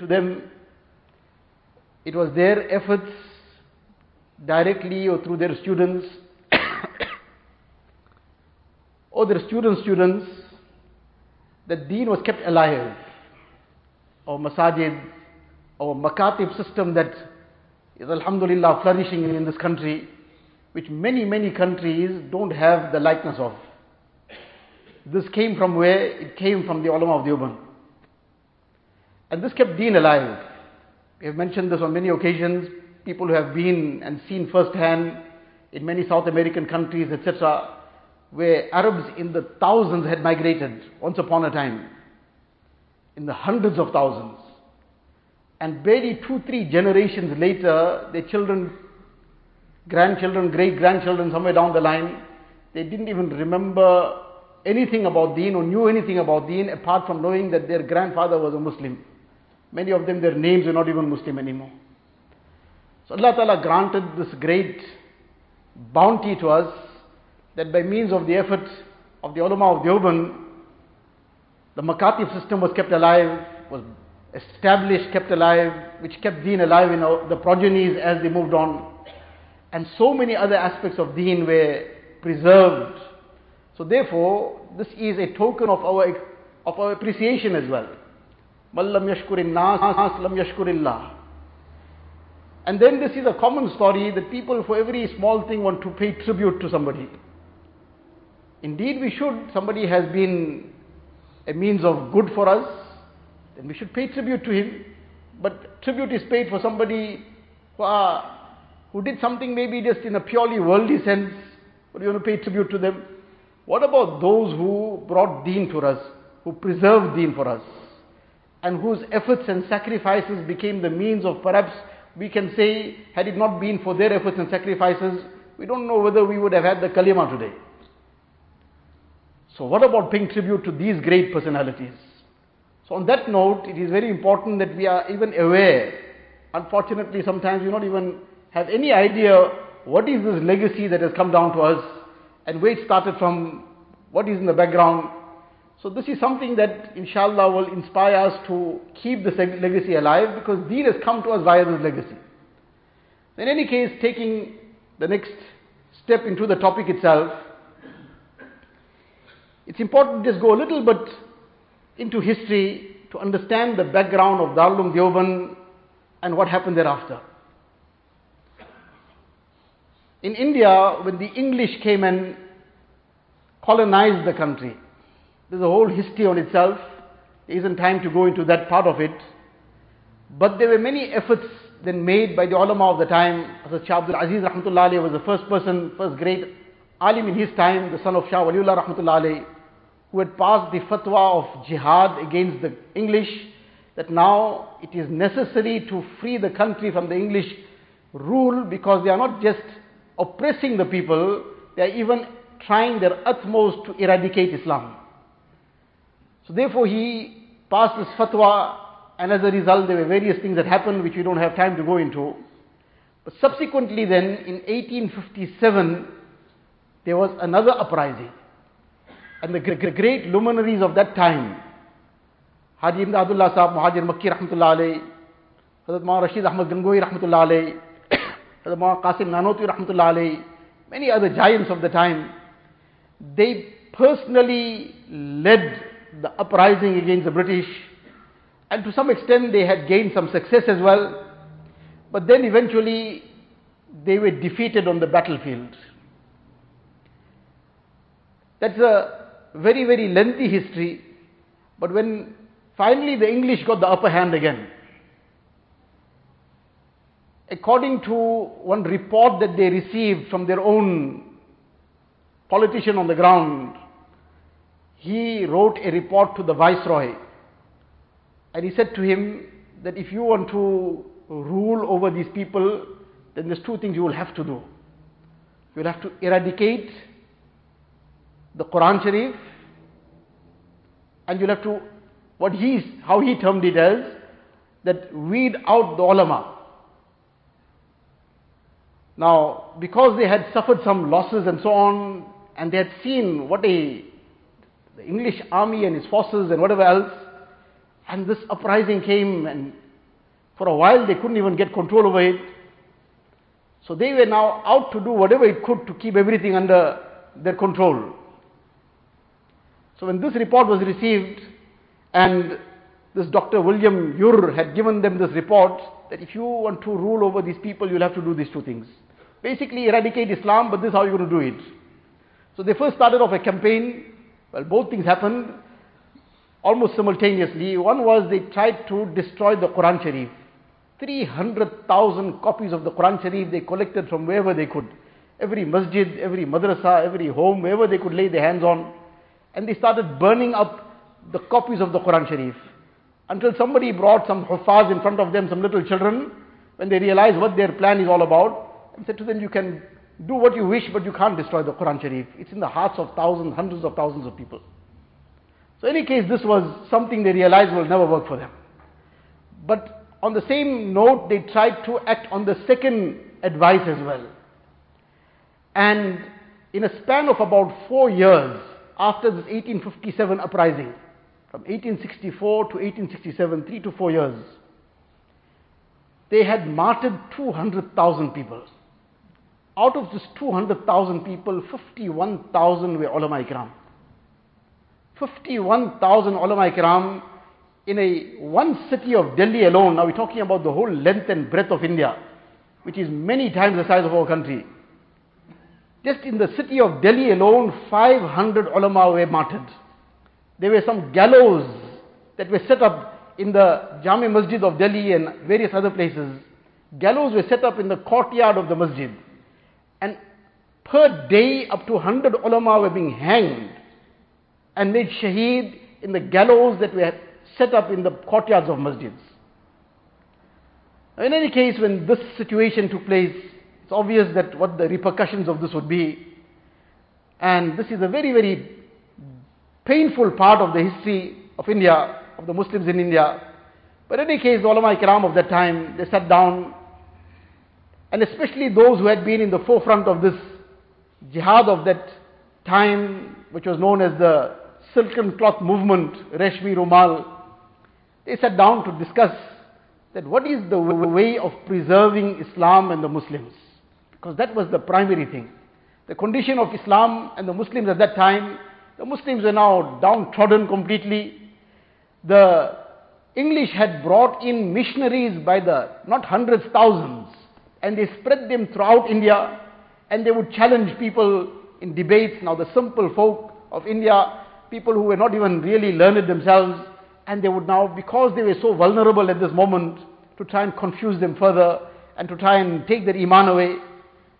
to them, it was their efforts directly or through their students or their students' students that deen was kept alive. Our masajid, our makatib system that is alhamdulillah flourishing in this country, which many, many countries don't have the likeness of. This came from where? It came from the ulama of the Deoband. And this kept deen alive. We have mentioned this on many occasions. People who have been and seen firsthand in many South American countries, etc., where Arabs in the thousands had migrated once upon a time, in the hundreds of thousands. And barely two, three generations later, their children, grandchildren, great grandchildren, somewhere down the line, they didn't even remember anything about deen or knew anything about deen apart from knowing that their grandfather was a Muslim. Many of them, their names are not even Muslim anymore. So Allah Ta'ala granted this great bounty to us that by means of the efforts of the ulama of Deoband, the makatib system was kept alive, was established, kept alive, which kept deen alive in the progenies as they moved on. And so many other aspects of deen were preserved. So therefore, this is a token of our, of our appreciation as well. Mallam yashkurin nas, lam yashkurillah. And then this is a common story that people for every small thing want to pay tribute to somebody. Indeed we should. Somebody has been a means of good for us, then we should pay tribute to him. But tribute is paid for somebody who, are, who did something maybe just in a purely worldly sense, but you want to pay tribute to them. What about those who brought deen to us, who preserved deen for us, and whose efforts and sacrifices became the means of perhaps we can say, had it not been for their efforts and sacrifices, we don't know whether we would have had the kalima today. So what about paying tribute to these great personalities? So on that note, it is very important that we are even aware. Unfortunately, sometimes we don't even have any idea what is this legacy that has come down to us and where it started from, what is in the background. So this is something that inshallah will inspire us to keep this legacy alive because deen has come to us via this legacy. In any case, taking the next step into the topic itself, it's important to just go a little bit into history to understand the background of Darul Uloom Deoband and what happened thereafter. In India, when the English came and colonized the country, there's a whole history on itself. There isn't time to go into that part of it. But there were many efforts then made by the ulama of the time. Hazrat Shah Abdul Aziz Rahmatullah was the first person, first great alim in his time, the son of Shah Waliullah Rahmatullah who had passed the fatwa of jihad against the English, that now it is necessary to free the country from the English rule because they are not just oppressing the people, they are even trying their utmost to eradicate Islam. So therefore he passed this fatwa and as a result there were various things that happened which we don't have time to go into. But subsequently then in 1857 there was another uprising. And the great luminaries of that time, Haji Imdadullah Sahab, Muhajir Makki Rahmatullah alayhi, Hazrat Ma'a Rashid Ahmad Gangohi Rahmatullah alayhi, Hazrat Ma'a Qasim Rahmatullah many other giants of the time, they personally led the uprising against the British and to some extent they had gained some success as well. But then eventually they were defeated on the battlefield. That's a very, very lengthy history. But when finally the English got the upper hand again, according to one report that they received from their own politician on the ground, he wrote a report to the viceroy. And he said to him that if you want to rule over these people, then there's two things you will have to do. You will have to eradicate the Quran Sharif, and you'll have to, what he's, how he termed it as, that weed out the ulama. Now, because they had suffered some losses and so on, and they had seen what a the English army and its forces and whatever else, and this uprising came, and For a while they couldn't even get control over it. So they were now out to do whatever it could to keep everything under their control. So when this report was received and this Dr. William Ure had given them this report that if you want to rule over these people, you'll have to do these two things. Basically eradicate Islam, but this is how you're going to do it. So they first started off a campaign. Well, both things happened almost simultaneously. One was they tried to destroy the Quran Sharif. 300,000 copies of the Quran Sharif they collected from wherever they could. Every masjid, every madrasa, every home, wherever they could lay their hands on. And they started burning up the copies of the Quran Sharif. Until somebody brought some huffaz in front of them, some little children, when they realized what their plan is all about, and said to them, you can do what you wish, but you can't destroy the Quran Sharif. It's in the hearts of thousands, hundreds of thousands of people. So in any case, this was something they realized will never work for them. But on the same note, they tried to act on the second advice as well. And in a span of about four years after this 1857 uprising, from 1864 to 1867, three to four years, they had martyred 200,000 people. Out of this 200,000 people, 51,000 were ulama ikram. 51,000 ulama ikram in a one city of Delhi alone. Now we're talking about the whole length and breadth of India, which is many times the size of our country. Just in the city of Delhi alone, 500 ulama were martyred. There were some gallows that were set up in the Jami Masjid of Delhi and various other places. Gallows were set up in the courtyard of the masjid. And per day, up to 100 ulama were being hanged and made shaheed in the gallows that were set up in the courtyards of masjids. In any case, when this situation took place, it's obvious that what the repercussions of this would be. And this is a very, very painful part of the history of India, of the Muslims in India. But in any case, the ulama ikram of that time, they sat down, and especially those who had been in the forefront of this jihad of that time, which was known as the silken cloth movement, Reshmi Rumal, they sat down to discuss that what is the way of preserving Islam and the Muslims. Because that was the primary thing. The condition of Islam and the Muslims at that time, the Muslims were now downtrodden completely. The English had brought in missionaries by the, not hundreds, thousands, and they spread them throughout India, and they would challenge people in debates. Now the simple folk of India, people who were not even really learned themselves, and they would now, because they were so vulnerable at this moment, to try and confuse them further, and to try and take their iman away.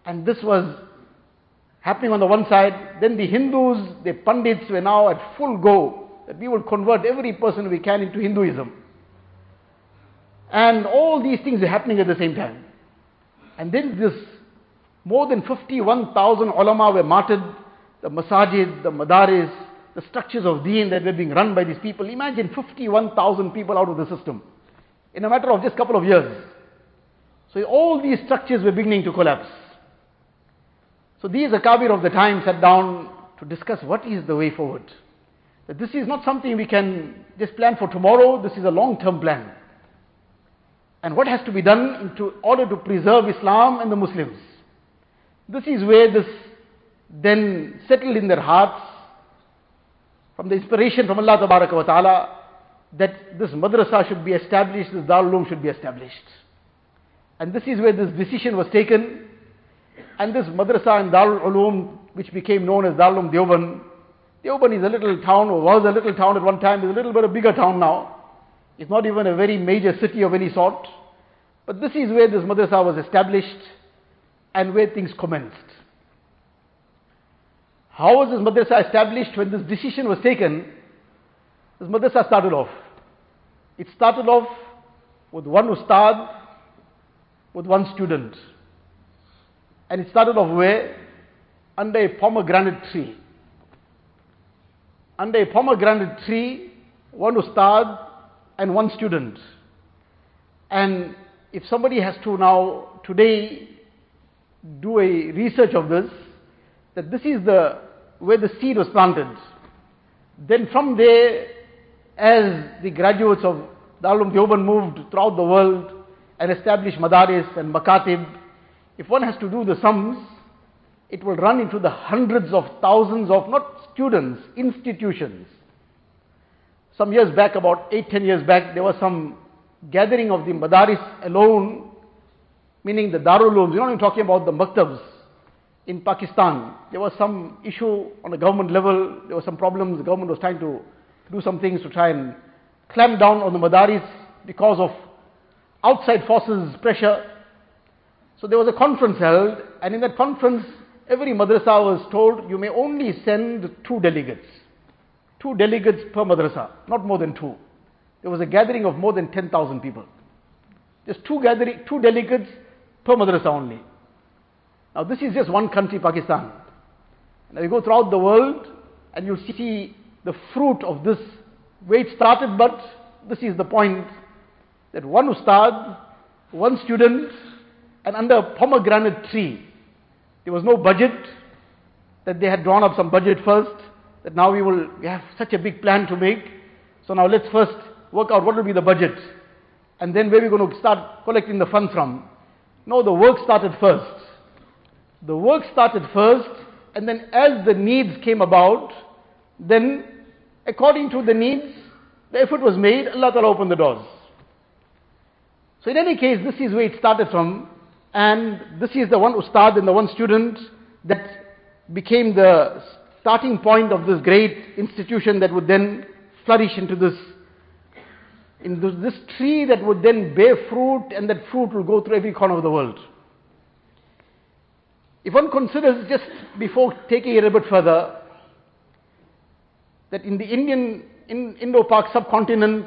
And this was happening on the one side. Then the Hindus, the Pandits were now at full go, that we will convert every person we can into Hinduism. And all these things are happening at the same time. And then this, more than 51,000 ulama were martyred, the masajid, the madaris, the structures of deen that were being run by these people. Imagine 51,000 people out of the system in a matter of just a couple of years. So all these structures were beginning to collapse. So these Akabir of the time sat down to discuss what is the way forward. That this is not something we can just plan for tomorrow, this is a long-term plan. And what has to be done in order to preserve Islam and the Muslims. This is where this then settled in their hearts from the inspiration from Allah wa ta'ala that this madrasa should be established, this Darul should be established. And this is where this decision was taken and this madrasa and Darul Uloom, which became known as Darul Uloom Deoband, Deoband is a little town, or was a little town at one time, is a little bit of a bigger town now. It's not even a very major city of any sort. But this is where this madrasa was established and where things commenced. How was this madrasa established when this decision was taken? This madrasa started off. It started off with one ustad, with one student. And it started off where? Under a pomegranate tree. Under a pomegranate tree, one ustad and one student. And if somebody has to now, today, do a research of this, that this is the where the seed was planted. Then from there, as the graduates of Darul Deoband moved throughout the world, and established madaris and makatib, if one has to do the sums, it will run into the hundreds of thousands of not students, institutions. Some years back, about eight, ten years back, there was some gathering of the madaris alone, meaning the darul ulooms. We're not even talking about the maktabs in Pakistan. There was some issue on the government level. There were some problems. The government was trying to do some things to try and clamp down on the madaris because of outside forces pressure. So there was a conference held, and in that conference, every madrasa was told you may only send two delegates. Two delegates per madrasa, not more than two. There was a gathering of more than 10,000 people. Just two, gathering, two delegates per madrasa only. Now, this is just one country, Pakistan. Now, you go throughout the world and you see the fruit of this, where it started, but this is the point that one ustad, one student, and under a pomegranate tree, there was no budget, that they had drawn up some budget first, that now we will we have such a big plan to make. So now let's first work out what will be the budget, and then where we're going to start collecting the funds from. No, the work started first. The work started first, and then as the needs came about, then according to the needs, the effort was made, Allah Ta'ala opened the doors. So in any case, this is where it started from, and this is the one ustad and the one student that became the starting point of this great institution that would then flourish into this in this, this tree that would then bear fruit and that fruit will go through every corner of the world. If one considers just before taking it a bit further, that in the Indian, in Indo-Pak subcontinent,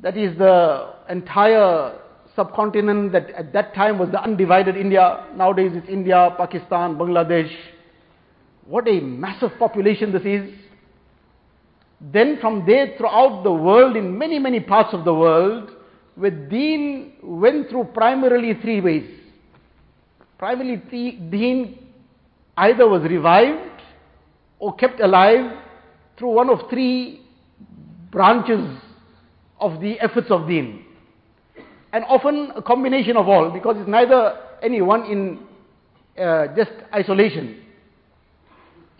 that is the entire subcontinent that at that time was the undivided India. Nowadays it's India, Pakistan, Bangladesh. What a massive population this is. Then from there throughout the world, in many, many parts of the world, where deen went through primarily three ways. Primarily, deen either was revived or kept alive through one of three branches of the efforts of deen. And often a combination of all, because it's neither any one in uh, just isolation.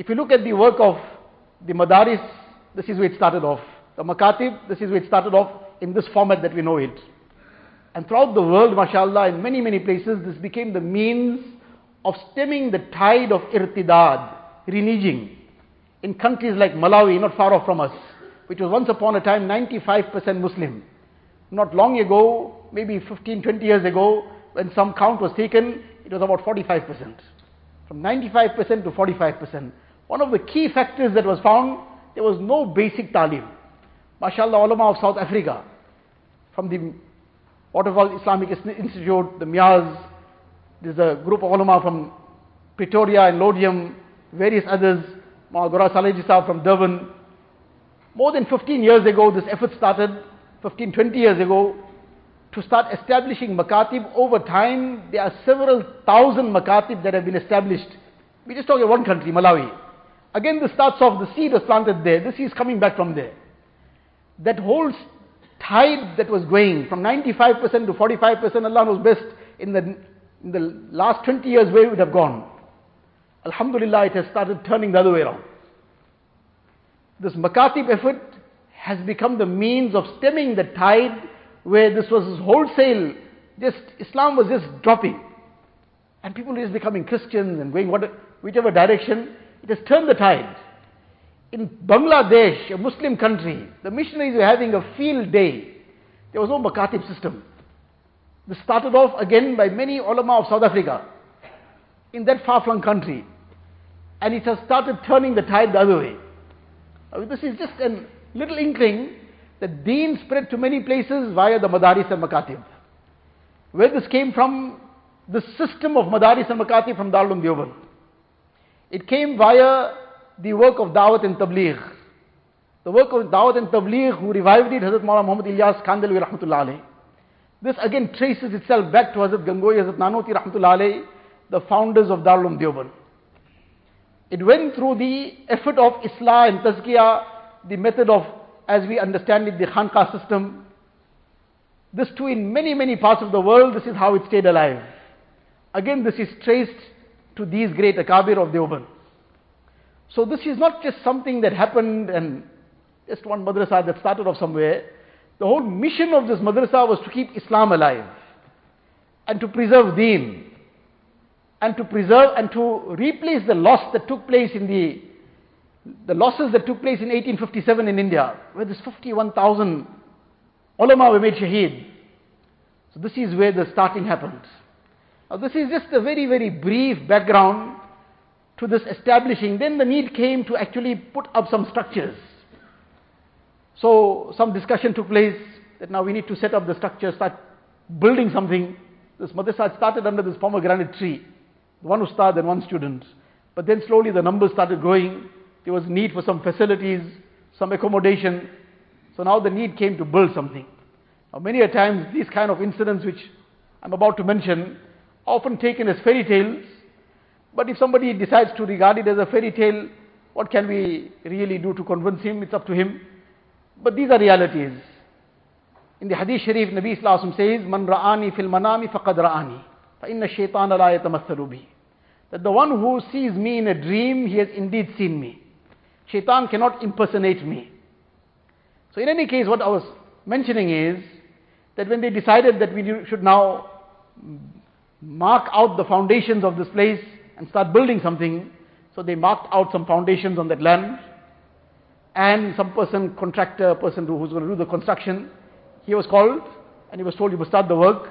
If you look at the work of the madaris, this is where it started off. The makatib, this is where it started off in this format that we know it. And throughout the world, mashallah, in many, many places, this became the means of stemming the tide of irtidad, reneging. In countries like Malawi, not far off from us, which was once upon a time 95% Muslim. Not long ago, maybe 15, 20 years ago, when some count was taken, it was about 45%. From 95% to 45%. One of the key factors that was found, there was no basic talim. MashaAllah, ulama of South Africa, from the Waterfall Islamic Institute, the Miaz, there's a group of ulama from Pretoria and Laudium, various others, Maagora Saleji from Durban. More than 15 years ago, this effort started, 15, 20 years ago, to start establishing makatib. Over time, there are several thousand makatib that have been established. We just talk about one country, Malawi. Again, this starts off, the seed was planted there, the seed is coming back from there. That whole tide that was going from 95% to 45%, Allah knows best, in the, in the last 20 years where it would have gone. Alhamdulillah, it has started turning the other way around. This makatib effort has become the means of stemming the tide where this was wholesale, just Islam was just dropping. And people were just becoming Christians and going what, whichever direction. It has turned the tide. In Bangladesh, a Muslim country, the missionaries were having a field day. There was no makatib system. This started off again by many ulama of South Africa in that far-flung country. And it has started turning the tide the other way. This is just a little inkling that deen spread to many places via the madaris and makatib. Where this came from, the system of madaris and makatib from Darul Deoband. It came via the work of Dawat and Tabligh. The work of Dawat and Tabligh, who revived it, Hazrat Maulana Muhammad Ilyas Kandalwi Rahmatullah alayhi. This again traces itself back to Hazrat Gangohi, Hazrat Nanotwi Rahmatullah alayhi, the founders of Darul umm Deoband. It went through the effort of Islah and Tazkiyah, the method of, as we understand it, the Khanqa system. This too in many, many parts of the world, this is how it stayed alive. Again, this is traced to these great akabir of Deoband. So this is not just something that happened and just one madrasa that started off somewhere. The whole mission of this madrasa was to keep Islam alive and to preserve deen and to preserve and to replace the loss that took place in the the losses that took place in 1857 in India, where this 51,000 ulama were made shaheed. So this is where the starting happened. Now this is just a very, very brief background to this establishing. Then the need came to actually put up some structures. So some discussion took place that now we need to set up the structure, start building something. This madrasa started under this pomegranate tree. One ustad and one student. But then slowly the numbers started growing. There was need for some facilities, some accommodation. So now the need came to build something. Now many a times these kind of incidents which I'm about to mention, often taken as fairy tales. But if somebody decides to regard it as a fairy tale, what can we really do to convince him? It's up to him. But these are realities. In the Hadith Sharif, Nabi Sallallahu says, Man ra'ani fil manami faqad ra'ani. فَإِنَّ الشَّيْطَانَ لَا يَتَمَثَّلُ بِهِ That the one who sees me in a dream, he has indeed seen me. Shaitan cannot impersonate me. So in any case, what I was mentioning is that when they decided that we should now mark out the foundations of this place and start building something, so they marked out some foundations on that land and some person, contractor, person who's going to do the construction, he was called and he was told he must start the work.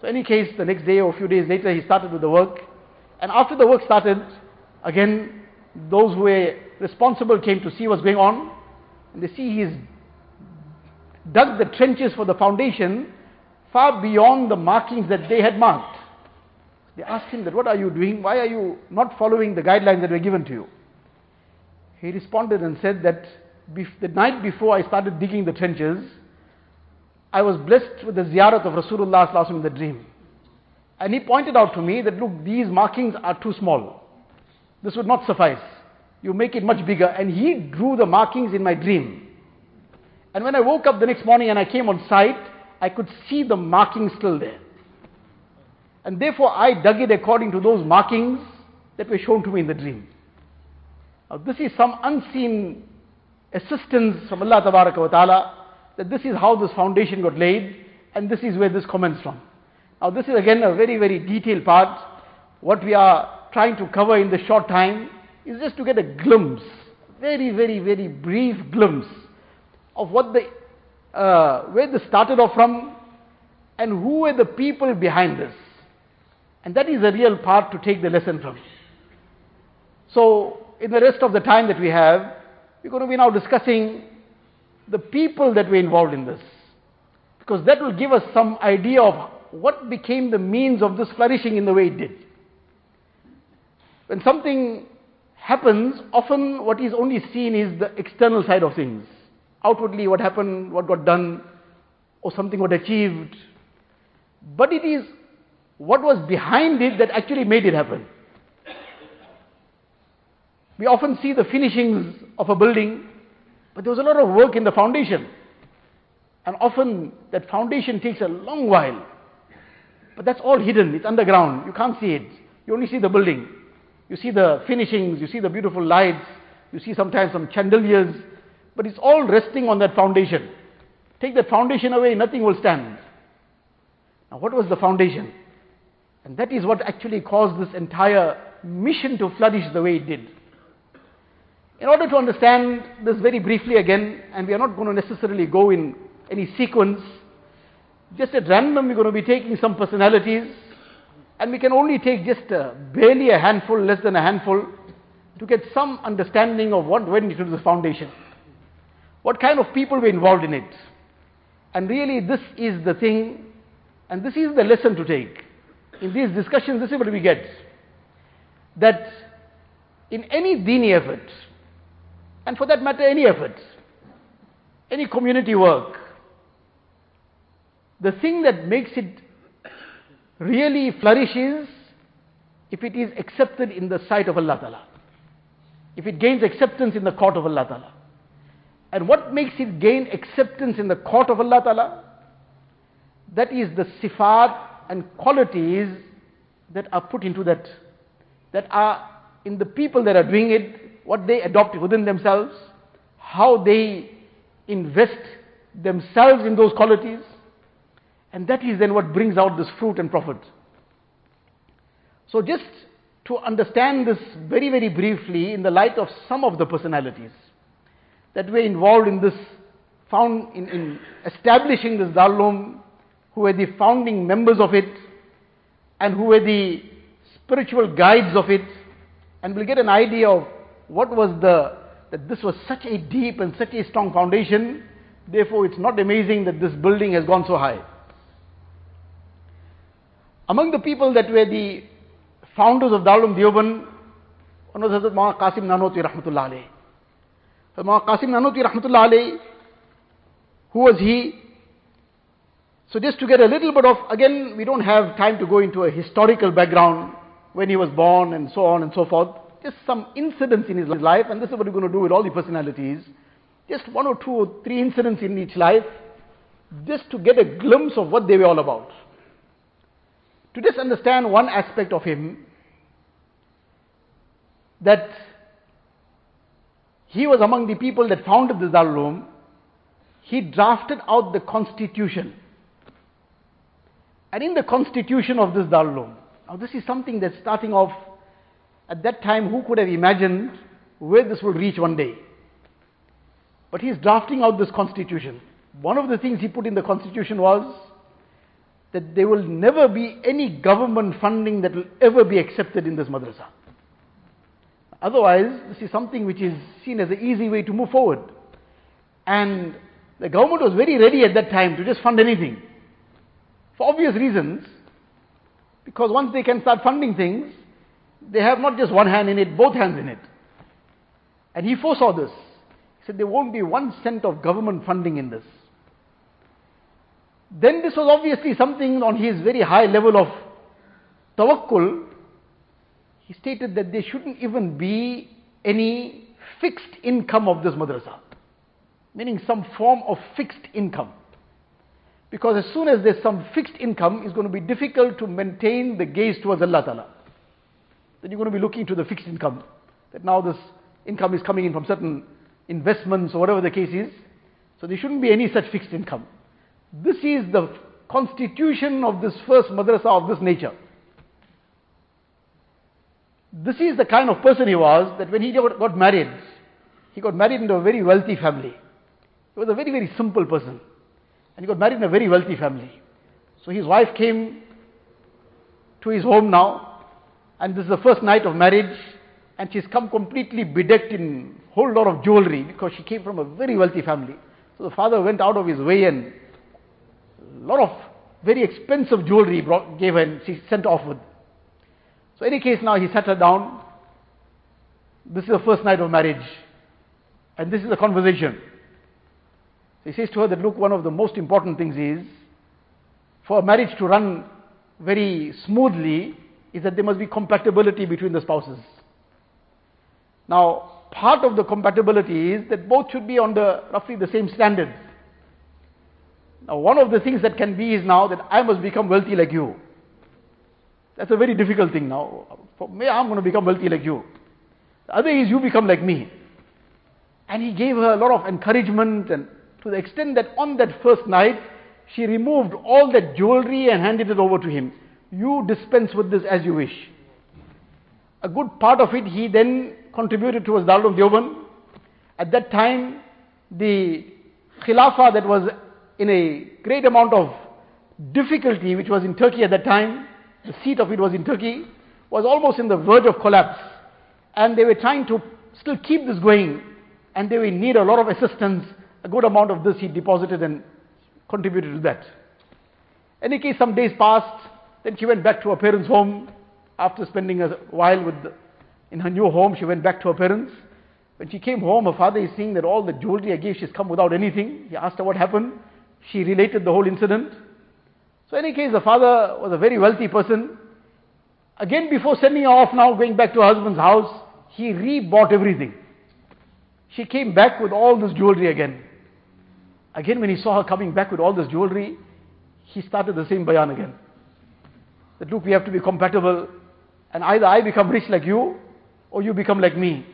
So in any case, the next day or a few days later, he started with the work. And after the work started, again, those who were responsible came to see what's going on. And they see he's dug the trenches for the foundation far beyond the markings that they had marked. They asked him that, what are you doing? Why are you not following the guidelines that were given to you? He responded and said that the night before I started digging the trenches, I was blessed with the ziyarat of Rasulullah in the dream. And he pointed out to me that look, these markings are too small. This would not suffice. You make it much bigger. And he drew the markings in my dream. And when I woke up the next morning and I came on site, I could see the markings still there. And therefore I dug it according to those markings that were shown to me in the dream. Now this is some unseen assistance from Allah Ta'ala that this is how this foundation got laid and this is where this comments from. Now this is again a very, very detailed part. What we are trying to cover in the short time is just to get a glimpse, very, very, very brief glimpse of what the, uh, where this started off from and who were the people behind this. And that is a real part to take the lesson from. So, in the rest of the time that we have, we're going to be now discussing the people that were involved in this. Because that will give us some idea of what became the means of this flourishing in the way it did. When something happens, often what is only seen is the external side of things. Outwardly, what happened, what got done, or something got achieved. But it is what was behind it that actually made it happen. We often see the finishings of a building, but there was a lot of work in the foundation. And often that foundation takes a long while. But that's all hidden, it's underground. You can't see it. You only see the building. You see the finishings, you see the beautiful lights, you see sometimes some chandeliers, but it's all resting on that foundation. Take that foundation away, nothing will stand. Now, what was the foundation? And that is what actually caused this entire mission to flourish the way it did. In order to understand this very briefly again, and we are not going to necessarily go in any sequence, just at random we're going to be taking some personalities, and we can only take just a, barely a handful, less than a handful, to get some understanding of what went into the foundation. What kind of people were involved in it. And really this is the thing, and this is the lesson to take in these discussions, this is what we get. That in any dini effort, and for that matter, any effort, any community work, the thing that makes it really flourishes if it is accepted in the sight of Allah Ta'ala. If it gains acceptance in the court of Allah Ta'ala. And what makes it gain acceptance in the court of Allah Ta'ala? that is the sifat and qualities that are put into that, that are in the people that are doing it, what they adopt within themselves, how they invest themselves in those qualities, and that is then what brings out this fruit and profit. So, just to understand this very, very briefly in the light of some of the personalities that were involved in this, found in, in establishing this Darul who were the founding members of it, and who were the spiritual guides of it, and we'll get an idea of what was the, that this was such a deep and such a strong foundation, therefore it's not amazing that this building has gone so high. Among the people that were the founders of Darul Deoband, one was Hazrat Maulana Qasim Nanotwi Rahmatullah. Maulana Qasim Nanotwi Rahmatullah who was he? So just to get a little bit of, again, we don't have time to go into a historical background when he was born and so on and so forth. Just some incidents in his life, and this is what we're going to do with all the personalities. Just one or two or three incidents in each life, just to get a glimpse of what they were all about. To just understand one aspect of him, that he was among the people that founded this Darul he drafted out the constitution. And in the constitution of this Darul now this is something that's starting off at that time, who could have imagined where this will reach one day? But he's drafting out this constitution. One of the things he put in the constitution was that there will never be any government funding that will ever be accepted in this madrasa. Otherwise, this is something which is seen as an easy way to move forward. And the government was very ready at that time to just fund anything. For obvious reasons, because once they can start funding things, they have not just one hand in it, both hands in it. And he foresaw this. He said there won't be one cent of government funding in this. Then this was obviously something on his very high level of tawakkul. He stated that there shouldn't even be any fixed income of this madrasa. Meaning some form of fixed income. Because as soon as there's some fixed income, it's going to be difficult to maintain the gaze towards Allah Ta'ala. Then you're going to be looking to the fixed income. That now this income is coming in from certain investments or whatever the case is. So there shouldn't be any such fixed income. This is the constitution of this first madrasa of this nature. This is the kind of person he was that when he got married, he got married into a very wealthy family. He was a very, very simple person. And he got married in a very wealthy family. So his wife came to his home now, and this is the first night of marriage, and she's come completely bedecked in a whole lot of jewelry because she came from a very wealthy family. So the father went out of his way and a lot of very expensive jewelry brought, gave her and she sent off with. So in any case now he sat her down. This is the first night of marriage. And this is the conversation. He says to her that, look, one of the most important things is for a marriage to run very smoothly is that there must be compatibility between the spouses. Now, part of the compatibility is that both should be on the roughly the same standards. Now, one of the things that can be is now that I must become wealthy like you. That's a very difficult thing now. For me, I'm going to become wealthy like you. The other is you become like me. And he gave her a lot of encouragement and to the extent that on that first night, she removed all that jewelry and handed it over to him. You dispense with this as you wish. A good part of it he then contributed towards Darul Deoband. At that time, the Khilafah that was in a great amount of difficulty, which was in Turkey at that time, the seat of it was in Turkey, was almost in the verge of collapse. And they were trying to still keep this going, and they were in need a lot of assistance a good amount of this he deposited and contributed to that. Any case, some days passed, then she went back to her parents' home. After spending a while with the, in her new home, she went back to her parents. When she came home, her father is seeing that all the jewelry I gave, she's come without anything. He asked her what happened. She related the whole incident. So, in any case, the father was a very wealthy person. Again, before sending her off now, going back to her husband's house, he re-bought everything. She came back with all this jewelry again. Again, when he saw her coming back with all this jewelry, he started the same bayan again. That look, we have to be compatible, and either I become rich like you, or you become like me.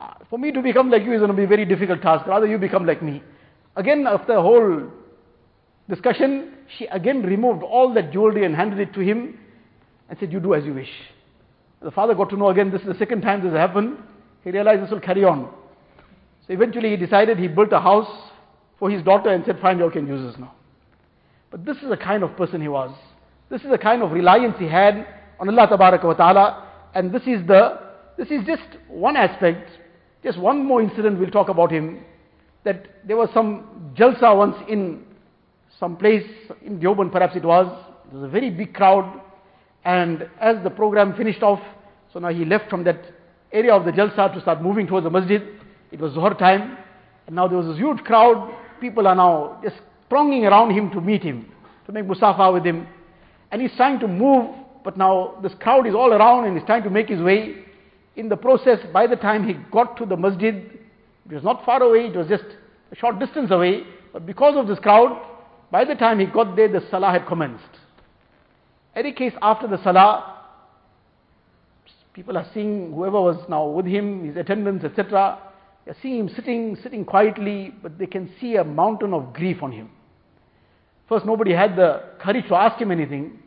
Uh, For me to become like you is going to be a very difficult task. Rather, you become like me. Again, after a whole discussion, she again removed all that jewelry and handed it to him and said, You do as you wish. The father got to know again, this is the second time this has happened. He realized this will carry on. So eventually he decided he built a house for his daughter and said, Fine, you can use this now. But this is the kind of person he was. This is the kind of reliance he had on Allah wa Ta'ala. And this is the this is just one aspect, just one more incident we'll talk about him. That there was some jalsa once in some place in Deoband, perhaps it was. It was a very big crowd. And as the program finished off, so now he left from that area of the jalsa to start moving towards the masjid. It was Zuhr time. And now there was this huge crowd. People are now just thronging around him to meet him, to make musafa with him. And he's trying to move, but now this crowd is all around and he's trying to make his way. In the process, by the time he got to the masjid, it was not far away, it was just a short distance away. But because of this crowd, by the time he got there, the salah had commenced. Any case, after the salah, people are seeing whoever was now with him, his attendants, etc. Are seeing him sitting, sitting quietly, but they can see a mountain of grief on him. First, nobody had the courage to ask him anything.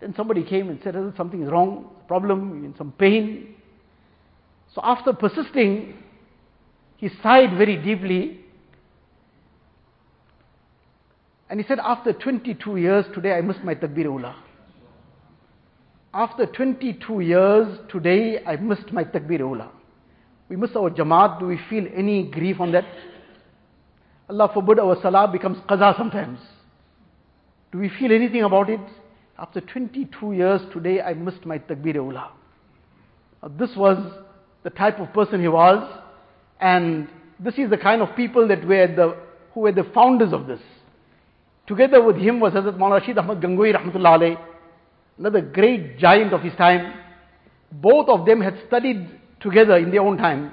Then somebody came and said, "Is something is wrong, problem, in some pain." So after persisting, he sighed very deeply. And he said, after 22 years, today I missed my takbir. After 22 years, today I missed my takbir. We miss our jamaat. Do we feel any grief on that? Allah forbid our salah becomes qaza sometimes. Do we feel anything about it? After 22 years, today I missed my takbir ula. This was the type of person he was, and this is the kind of people that were the, who were the founders of this. Together with him was Hazrat Maulana Rashid Ahmad Gangohi rahmatullah another great giant of his time. Both of them had studied together in their own time.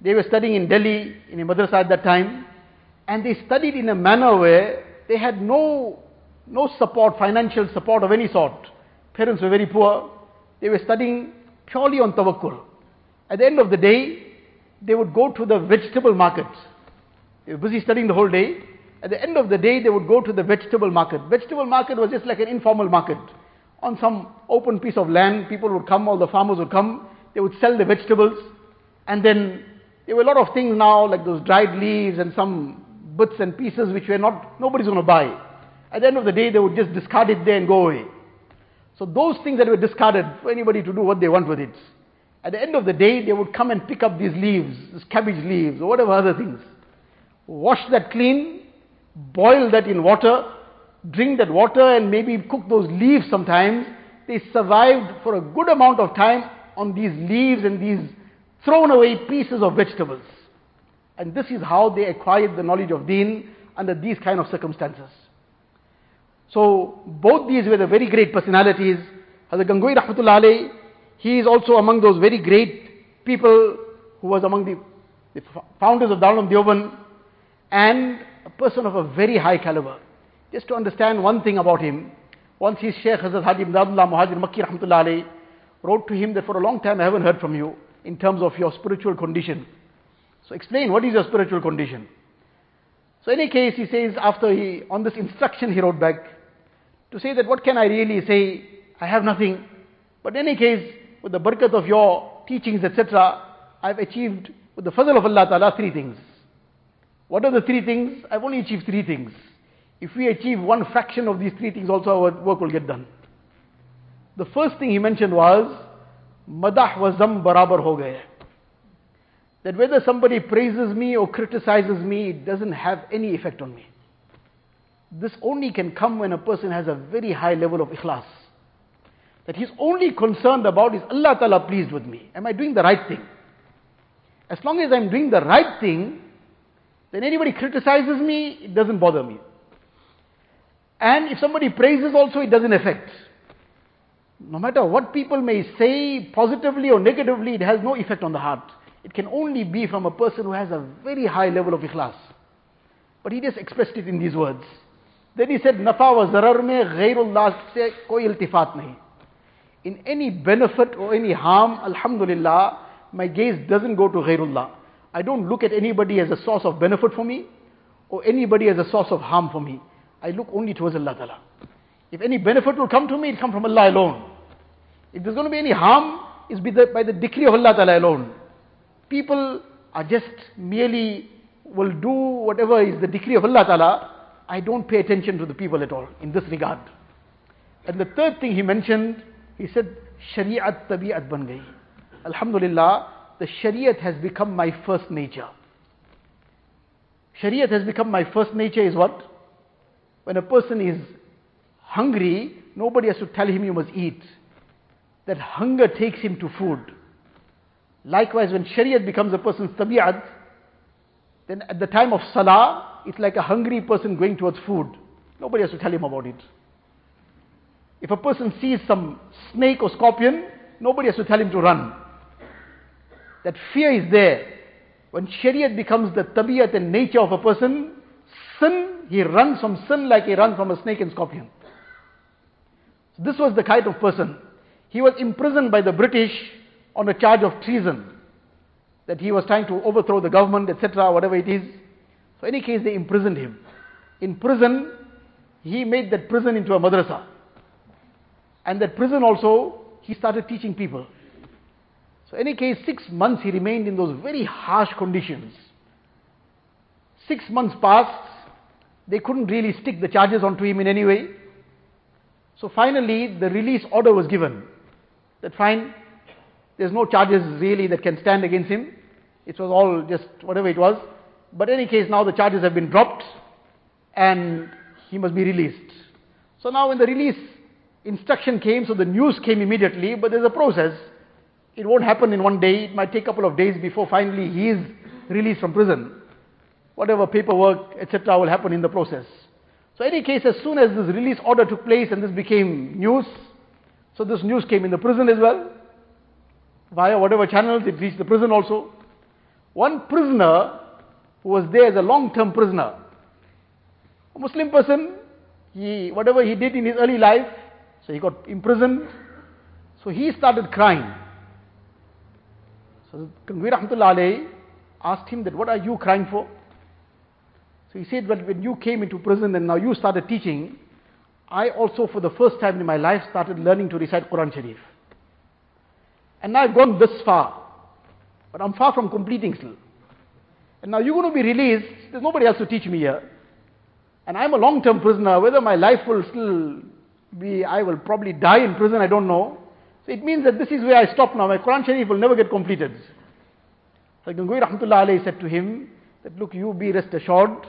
They were studying in Delhi, in a madrasa at that time, and they studied in a manner where they had no, no support, financial support of any sort. Parents were very poor. They were studying purely on tawakkul. At the end of the day, they would go to the vegetable market. They were busy studying the whole day. At the end of the day, they would go to the vegetable market. Vegetable market was just like an informal market. On some open piece of land, people would come, all the farmers would come, they would sell the vegetables, and then there were a lot of things now, like those dried leaves and some bits and pieces which were not, nobody's going to buy. At the end of the day, they would just discard it there and go away. So those things that were discarded, for anybody to do what they want with it. At the end of the day, they would come and pick up these leaves, these cabbage leaves, or whatever other things. Wash that clean, boil that in water, drink that water, and maybe cook those leaves sometimes. They survived for a good amount of time on these leaves and these thrown away pieces of vegetables. And this is how they acquired the knowledge of deen under these kind of circumstances. So both these were the very great personalities. Hazrat Gangohi Rahmatullah alayh, he is also among those very great people who was among the, the founders of Darul Deoband and a person of a very high caliber. Just to understand one thing about him, once his Shaykh Hazrat Haji Imdadullah Muhajir Makki Rahmatullah alayh wrote to him that for a long time I haven't heard from you in terms of your spiritual condition. So explain what is your spiritual condition. So in any case, he says after he, on this instruction he wrote back, to say that what can I really say? I have nothing. But in any case, with the barakat of your teachings, etc., I've achieved, with the fazl of Allah Ta'ala, three things. What are the three things? I've only achieved three things. If we achieve one fraction of these three things, also our work will get done. The first thing he mentioned was, madah wa zam barabar ho gaye. That whether somebody praises me or criticizes me, it doesn't have any effect on me. This only can come when a person has a very high level of ikhlas. That he's only concerned about is Allah Ta'ala pleased with me. Am I doing the right thing? As long as I'm doing the right thing, then anybody criticizes me, it doesn't bother me. And if somebody praises also, it doesn't affect. No matter what people may say positively or negatively, it has no effect on the heart. It can only be from a person who has a very high level of ikhlas. But he just expressed it in these words. Then he said, Nafa wa zarar mein ghairullah se koi iltifat nahi. In any benefit or any harm, Alhamdulillah, my gaze doesn't go to ghairullah. I don't look at anybody as a source of benefit for me or anybody as a source of harm for me. I look only towards Allah Ta'ala. If any benefit will come to me, it will come from Allah alone. If there's going to be any harm, it's by the, decree of Allah Ta'ala alone. People are just merely will do whatever is the decree of Allah Ta'ala. I don't pay attention to the people at all in this regard. And the third thing he mentioned, he said, Shari'at tabi'at ban gayi. Alhamdulillah, the Shariat has become my first nature. Shariat has become my first nature is what? When a person is hungry, nobody has to tell him you must eat. That hunger takes him to food. Likewise, when Shariat becomes a person's tabi'at, then at the time of Salah, it's like a hungry person going towards food. Nobody has to tell him about it. If a person sees some snake or scorpion, nobody has to tell him to run. That fear is there. When Shariat becomes the tabiat and nature of a person, sin, he runs from sin like he runs from a snake and scorpion. So this was the kind of person. He was imprisoned by the British on a charge of treason. That he was trying to overthrow the government, etc., whatever it is. So, in any case, they imprisoned him. In prison, he made that prison into a madrasa. And that prison also, he started teaching people. So, in any case, six months he remained in those very harsh conditions. Six months passed, they couldn't really stick the charges onto him in any way. So, finally, the release order was given that fine, there's no charges really that can stand against him. It was all just whatever it was. But in any case, now the charges have been dropped and he must be released. So now when the release instruction came, so the news came immediately, but there's a process. It won't happen in one day. It might take a couple of days before finally he is released from prison. Whatever paperwork, etc., will happen in the process. So, in any case, as soon as this release order took place and this became news, so this news came in the prison as well. Via whatever channels, it reached the prison also. One prisoner who was there as a long term prisoner, a Muslim person, he, whatever he did in his early life, so he got imprisoned. So he started crying. So Kanwi Rahmatullah asked him that, what are you crying for? So he said, well, when you came into prison and now you started teaching, I also for the first time in my life started learning to recite Quran Sharif. And now I've gone this far. But I'm far from completing still. And now you're going to be released. There's nobody else to teach me here. And I'm a long term prisoner. Whether my life will still be, I will probably die in prison, I don't know. So it means that this is where I stop now. My Quran Sharif will never get completed. So Gangohi Rahmatullah said to him that, look, you be rest assured.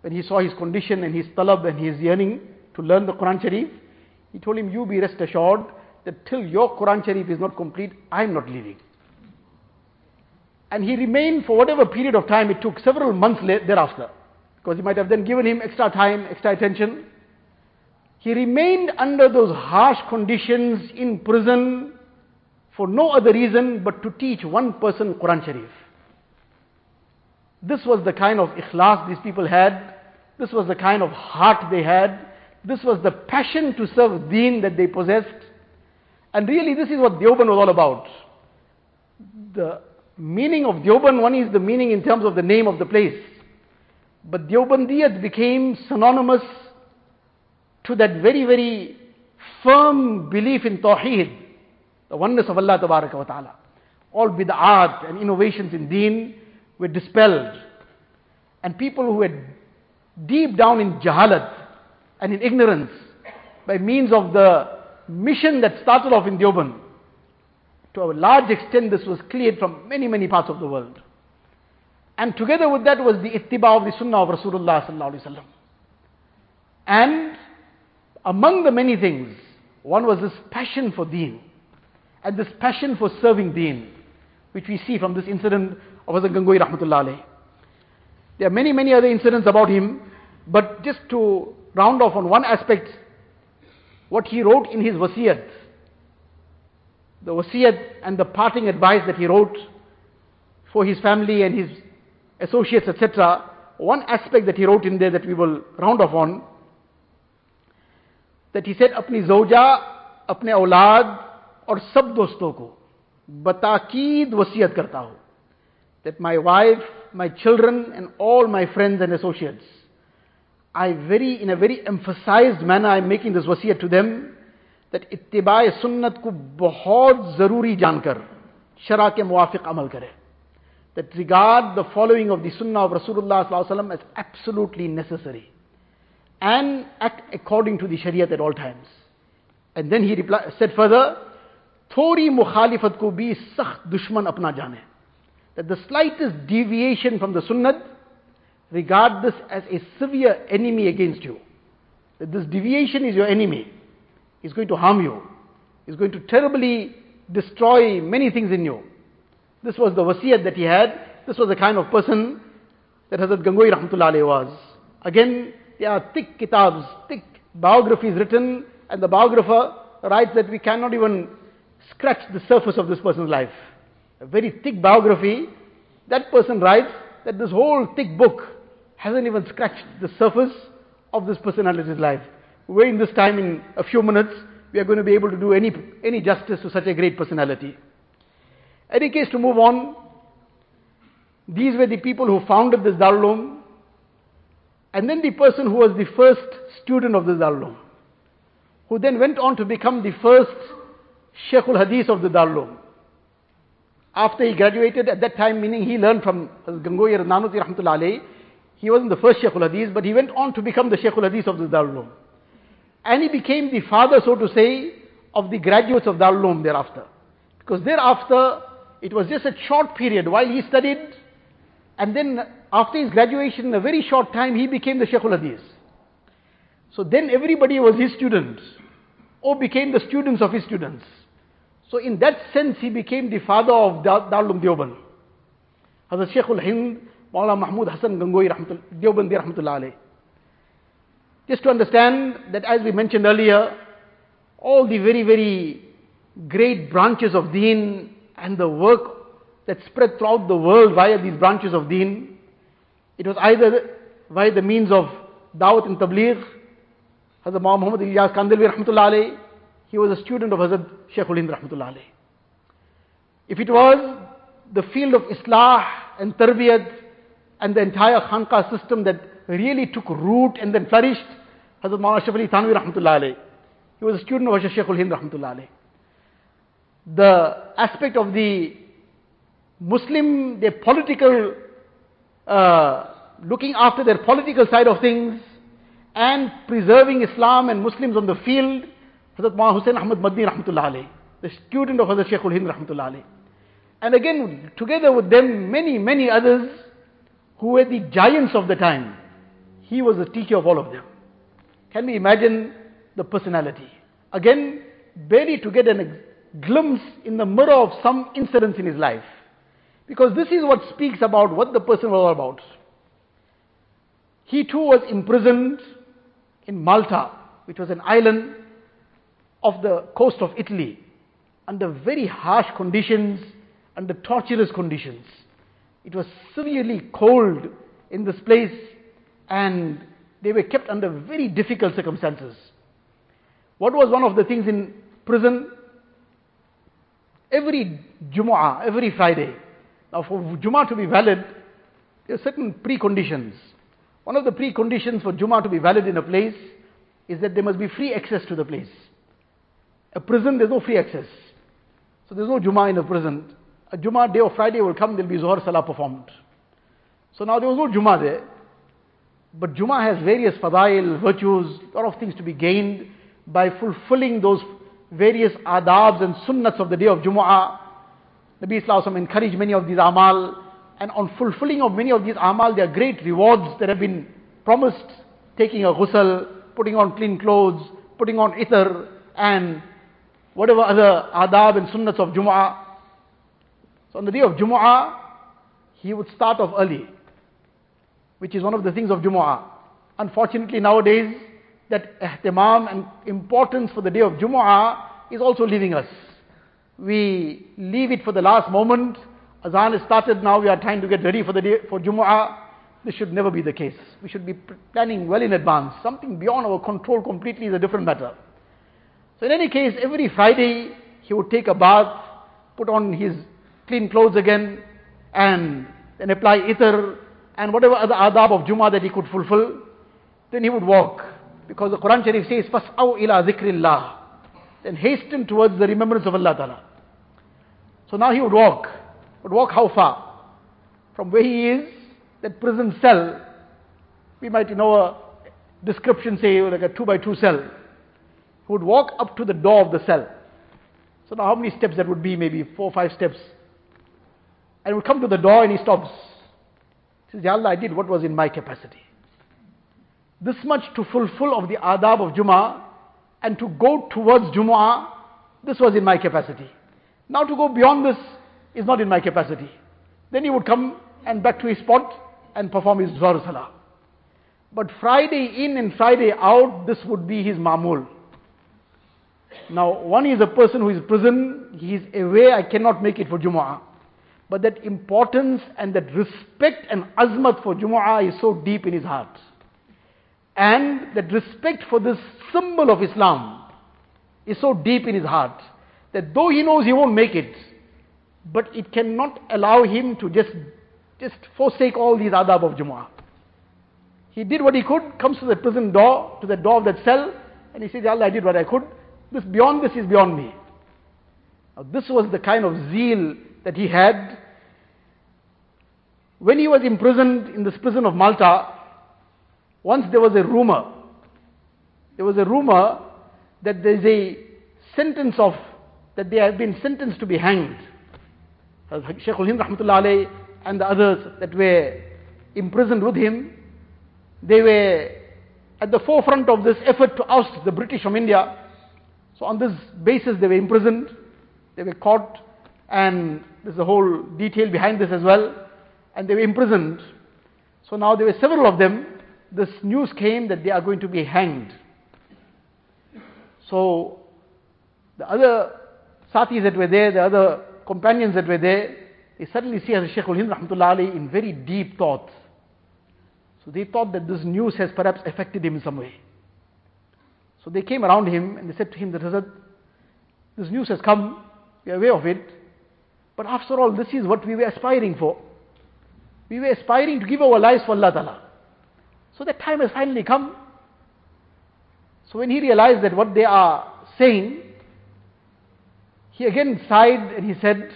When he saw his condition and his talab and his yearning to learn the Quran Sharif, he told him, you be rest assured that till your Quran Sharif is not complete, I am not leaving. And he remained for whatever period of time it took, several months thereafter. Because he might have then given him extra time, extra attention. He remained under those harsh conditions in prison for no other reason but to teach one person Quran Sharif. This was the kind of ikhlas these people had. This was the kind of heart they had. This was the passion to serve deen that they possessed. And really, this is what Deoband was all about. The meaning of Deoband, one is the meaning in terms of the name of the place. But Deobandiyat became synonymous to that very, very firm belief in Tawheed, the oneness of Allah wa ta'ala. All bid'at and innovations in deen were dispelled. And people who were deep down in jahalat and in ignorance by means of the mission that started off in Deoband, to a large extent this was cleared from many, many parts of the world. And together with that was the ittiba of the sunnah of Rasulullah sallallahu alaihi. And among the many things, one was this passion for deen and this passion for serving deen, which we see from this incident of Hazrat Gangohi Rahmatullah. There are many, many other incidents about him, but just to round off on one aspect, what he wrote in his wasiyat, the wasiyat and the parting advice that he wrote for his family and his associates, etc. One aspect that he wrote in there that we will round off on that he said, अपनी जोजा, अपने औलाद और सब दोस्तों को बताकीद वसीयत करता हूं that my wife, my children, and all my friends and associates, I very, in a very emphasized manner, I'm making this wasiyah to them that ittiba sunnat ko bahut zaruri jankar shara ke muafiq amal kare. That regard the following of the sunnah of Rasulullah as absolutely necessary and act according to the Shariah at all times. And then he replied, said further, thori mukhalifat ko bhi sakht dushman apna jane. That the slightest deviation from the sunnah regard this as a severe enemy against you that this deviation is your enemy is going to harm you is going to terribly destroy many things in you this was the wasiyat that he had. This was the kind of person that Hazrat Gangohi Rahmatullah was. Again, there are thick kitabs, thick biographies written, and the biographer writes that we cannot even scratch the surface of this person's life. A very thick biography. That person writes that this whole thick book hasn't even scratched the surface of this personality's life. We're in this time, in a few minutes, we are going to be able to do any, any justice to such a great personality. Any case, to move on, these were the people who founded this Darul and then the person who was the first student of this Darul who then went on to become the first Sheikhul Hadith of the Darul After he graduated, at that time, meaning he learned from Gangohi Nanotwi Rahmatullah he wasn't the first Sheikhul Hadith, but he went on to become the Sheikhul Hadith of the Darul And he became the father, so to say, of the graduates of Darul thereafter. Because thereafter, it was just a short period while he studied, and then after his graduation, in a very short time, he became the Sheikhul Hadith. So then everybody was his students, or became the students of his students. So in that sense, he became the father of Darul Deoband. Hazrat Sheikhul Hind, Maulana Mahmud Hassan Gangohi Deobandi Rahmatullah Just to understand that as we mentioned earlier, all the very, very great branches of deen and the work that spread throughout the world via these branches of deen, it was either via the means of Dawat and Tabligh, Hazrat Muhammad Ilyas Kandhlawi rahmatullah he was a student of Hazrat Sheikhul Hind rahmatullah If it was the field of Islah and Tarbiyat and the entire Khanqa system that really took root and then flourished, Hazrat Maulana Ashraf Ali Thanwi rahmatullah he was a student of Hazrat Sheikhul Hind rahmatullah the aspect of the Muslim, their political, uh, looking after their political side of things and preserving Islam and Muslims on the field, Hazrat Maulana Hussain Ahmad Madni rahmatullah the student of Hazrat Sheikhul Hind rahmatullah And again, together with them, many, many others who were the giants of the time. He was the teacher of all of them. Can we imagine the personality? Again, barely to get a glimpse in the mirror of some incidents in his life. Because this is what speaks about what the person was all about. He too was imprisoned in Malta, which was an island off the coast of Italy, under very harsh conditions, under torturous conditions. It was severely cold in this place, and they were kept under very difficult circumstances. What was one of the things in prison? every Jumu'ah, every Friday. Now, for Jumu'ah to be valid, there are certain preconditions. One of the preconditions for Jumu'ah to be valid in a place is that there must be free access to the place. A prison, there's no free access. So there's no Jumu'ah in a prison. A Jumu'ah day or Friday will come, there'll be Zohar Salah performed. So now there was no Jumu'ah there. But Jumu'ah has various fadail, virtues, a lot of things to be gained by fulfilling those various adabs and sunnats of the day of Jumu'ah. Nabi Islam encouraged many of these amal, and on fulfilling of many of these amal, there are great rewards that have been promised. Taking a ghusl, putting on clean clothes, putting on ithr, and whatever other adab and sunnats of Jumu'ah. On the day of Jumu'ah, he would start off early, which is one of the things of Jumu'ah. Unfortunately, nowadays, that ihtimam and importance for the day of Jumu'ah is also leaving us. We leave it for the last moment. Azan is started now, we are trying to get ready for the day for Jumu'ah. this should never be the case. We should be planning well in advance. Something beyond our control completely is a different matter. So, in any case, every Friday he would take a bath, put on his clean clothes again, and then apply itr and whatever other adab of Jummah that he could fulfill. Then he would walk. Because the Quran Sharif says, فَاسْعَوْا إِلَىٰ ذِكْرِ اللَّهِ Then hasten towards the remembrance of Allah Ta'ala. So now he would walk. But walk how far? From where he is, that prison cell, we might know a description say like a two by two cell. He would walk up to the door of the cell. So now how many steps that would be? Maybe four or five steps. And would come to the door and he stops. He says, Ya Allah, I did what was in my capacity. This much to fulfill of the adab of Jummah and to go towards Jumu'ah, this was in my capacity. Now to go beyond this is not in my capacity. Then he would come and back to his spot and perform his Zuhr Salah. But Friday in and Friday out, this would be his mamul. Now, one is a person who is prison, he is away, I cannot make it for Jumu'ah. But that importance and that respect and azmat for Jumu'ah is so deep in his heart. And that respect for this symbol of Islam is so deep in his heart that though he knows he won't make it, but it cannot allow him to just, just forsake all these adab of Jumu'ah. He did what he could, comes to the prison door, to the door of that cell, and he says, Allah, I did what I could. This beyond this is beyond me. Now, this was the kind of zeal that he had. When he was imprisoned in this prison of Malta, once there was a rumor. There was a rumor that there is a sentence of, that they have been sentenced to be hanged. Shaykh al-Hind rahmatullah and the others that were imprisoned with him, they were at the forefront of this effort to oust the British from India. So on this basis they were imprisoned, they were caught, and there's a whole detail behind this as well, and they were imprisoned. So now there were several of them, this news came that they are going to be hanged. So the other satis that were there, the other companions that were there, they suddenly see as Shaykh al-Hind rahmatullah in very deep thoughts. So they thought that this news has perhaps affected him in some way. So they came around him and they said to him that Hazrat, this news has come, we are aware of it, but after all, this is what we were aspiring for. We were aspiring to give our lives for Allah Ta'ala. So that time has finally come. So when he realized that what they are saying, he again sighed and he said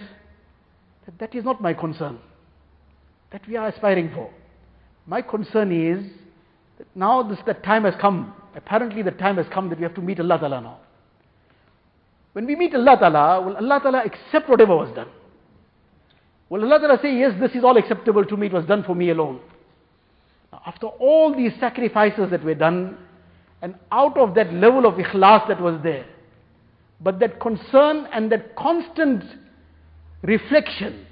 that that is not my concern. That we are aspiring for. My concern is that now this that time has come. Apparently the time has come that we have to meet Allah Ta'ala now. When we meet Allah Ta'ala, will Allah Ta'ala accept whatever was done? Will Allah Ta'ala say, yes, this is all acceptable to me, it was done for me alone? Now, After all these sacrifices that were done, and out of that level of ikhlas that was there, but that concern and that constant reflection,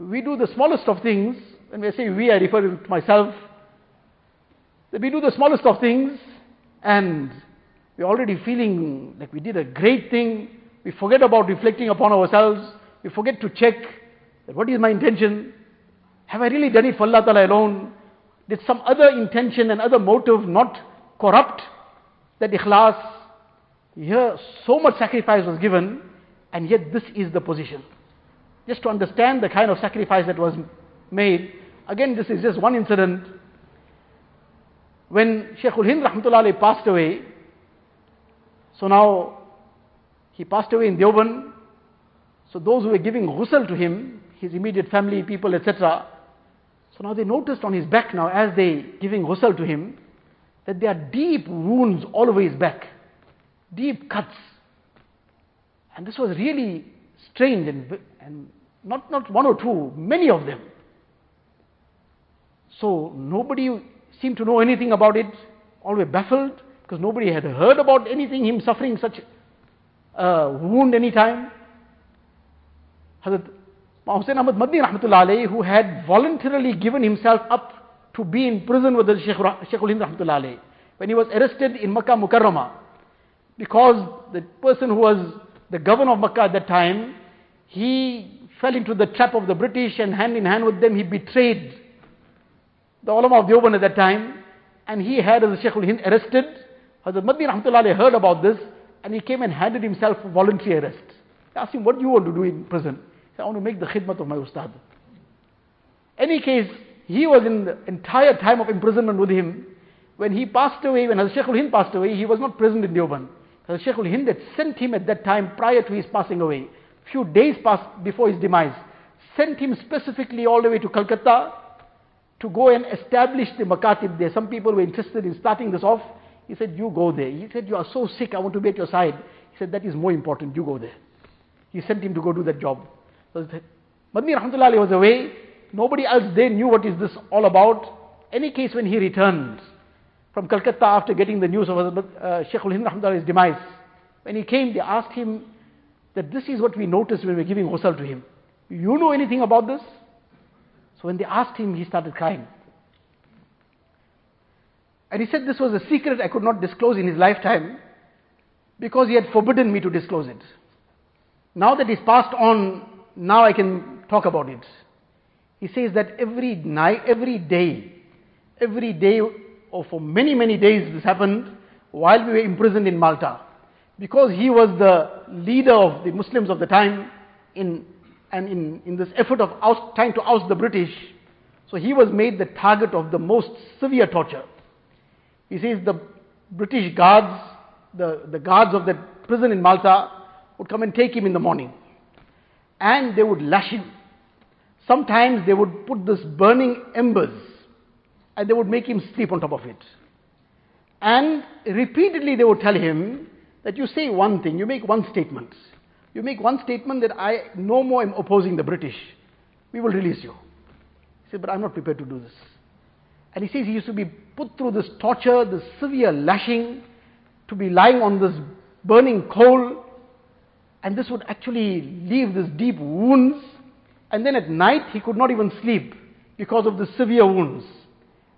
we do the smallest of things, when we say we, I refer to myself, that we do the smallest of things, and we're already feeling like we did a great thing, we forget about reflecting upon ourselves, we forget to check that what is my intention, have I really done it for Allah Ta'ala alone? Did some other intention and other motive not corrupt that ikhlas? Here, so much sacrifice was given, and yet this is the position. Just to understand the kind of sacrifice that was made, again, this is just one incident. When Shaykh ul Hind rahmatullah passed away, so now he passed away in Deoban, so those who were giving ghusl to him, his immediate family, people, etc., so now they noticed on his back now, as they giving ghusl to him, that there are deep wounds all over his back, deep cuts. And this was really strange and, and not, not one or two, many of them. So nobody seemed to know anything about it, all were baffled because nobody had heard about anything, him suffering such a wound any time. Hazrat Hussain Ahmad Madni rahmatullah who had voluntarily given himself up to be in prison with the Sheikh, Sheikh Hind rahmatullah when he was arrested in Makkah Mukarramah because the person who was the governor of Makkah at that time, he fell into the trap of the British and hand in hand with them he betrayed the ulama of Deoband at that time, and he had as Shaykh al-Hind arrested. Hazrat Madni Rahmatullah heard about this, and he came and handed himself voluntary arrest. They asked him, what do you want to do in prison? I want to make the khidmat of my ustad. Any case, he was in the entire time of imprisonment with him. When he passed away, when Hazrat Shaykh al-Hind passed away, he was not present in Deoband. Hazrat Shaykh al-Hind had sent him at that time prior to his passing away. Few days passed before his demise. Sent him specifically all the way to Calcutta to go and establish the makatib there. Some people were interested in starting this off. He said, you go there. He said, you are so sick, I want to be at your side. He said, that is more important, you go there. He sent him to go do that job. Madni Rahmatullah was away. Nobody else there knew what is this all about. Any case when he returned from Calcutta after getting the news of uh, Shaykh al-Hind Rahmatullah's demise, when he came, they asked him that this is what we noticed when we were giving ghusl to him. You know anything about this? So when they asked him, he started crying. And he said this was a secret I could not disclose in his lifetime because he had forbidden me to disclose it. Now that he's passed on, now I can talk about it. He says that every night, every day, every day, or for many, many days this happened while we were imprisoned in Malta. Because he was the leader of the Muslims of the time in, and in, in this effort of oust, trying to oust the British, so he was made the target of the most severe torture. He says the British guards, the, the guards of the prison in Malta, would come and take him in the morning. And they would lash him. Sometimes they would put this burning embers and they would make him sleep on top of it. And repeatedly they would tell him that you say one thing, you make one statement. You make one statement that I no more am opposing the British. We will release you. He said, but I'm not prepared to do this. And he says he used to be put through this torture, this severe lashing, to be lying on this burning coal, and this would actually leave these deep wounds. And then at night he could not even sleep because of the severe wounds.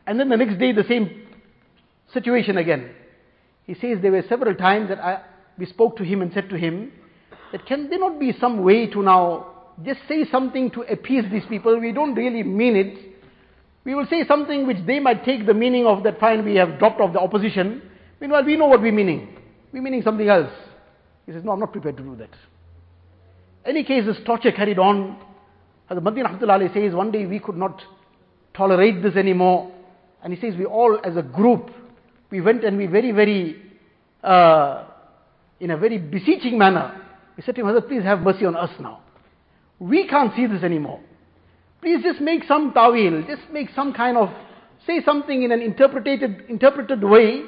And then the next day the same situation again. He says there were several times that I, we spoke to him and said to him that can there not be some way to now just say something to appease these people? We don't really mean it. We will say something which they might take the meaning of that fine we have dropped off the opposition. Meanwhile, we know what we're meaning. We're meaning something else. He says, no, I'm not prepared to do that. Any case, this torture carried on. As Madni Rahmatullah says, one day we could not tolerate this anymore. And he says, we all as a group, we went and we very, very, uh, in a very beseeching manner, we said to him, Hazrat, please have mercy on us now. We can't see this anymore. Please just make some tawil, just make some kind of, say something in an interpreted, interpreted way,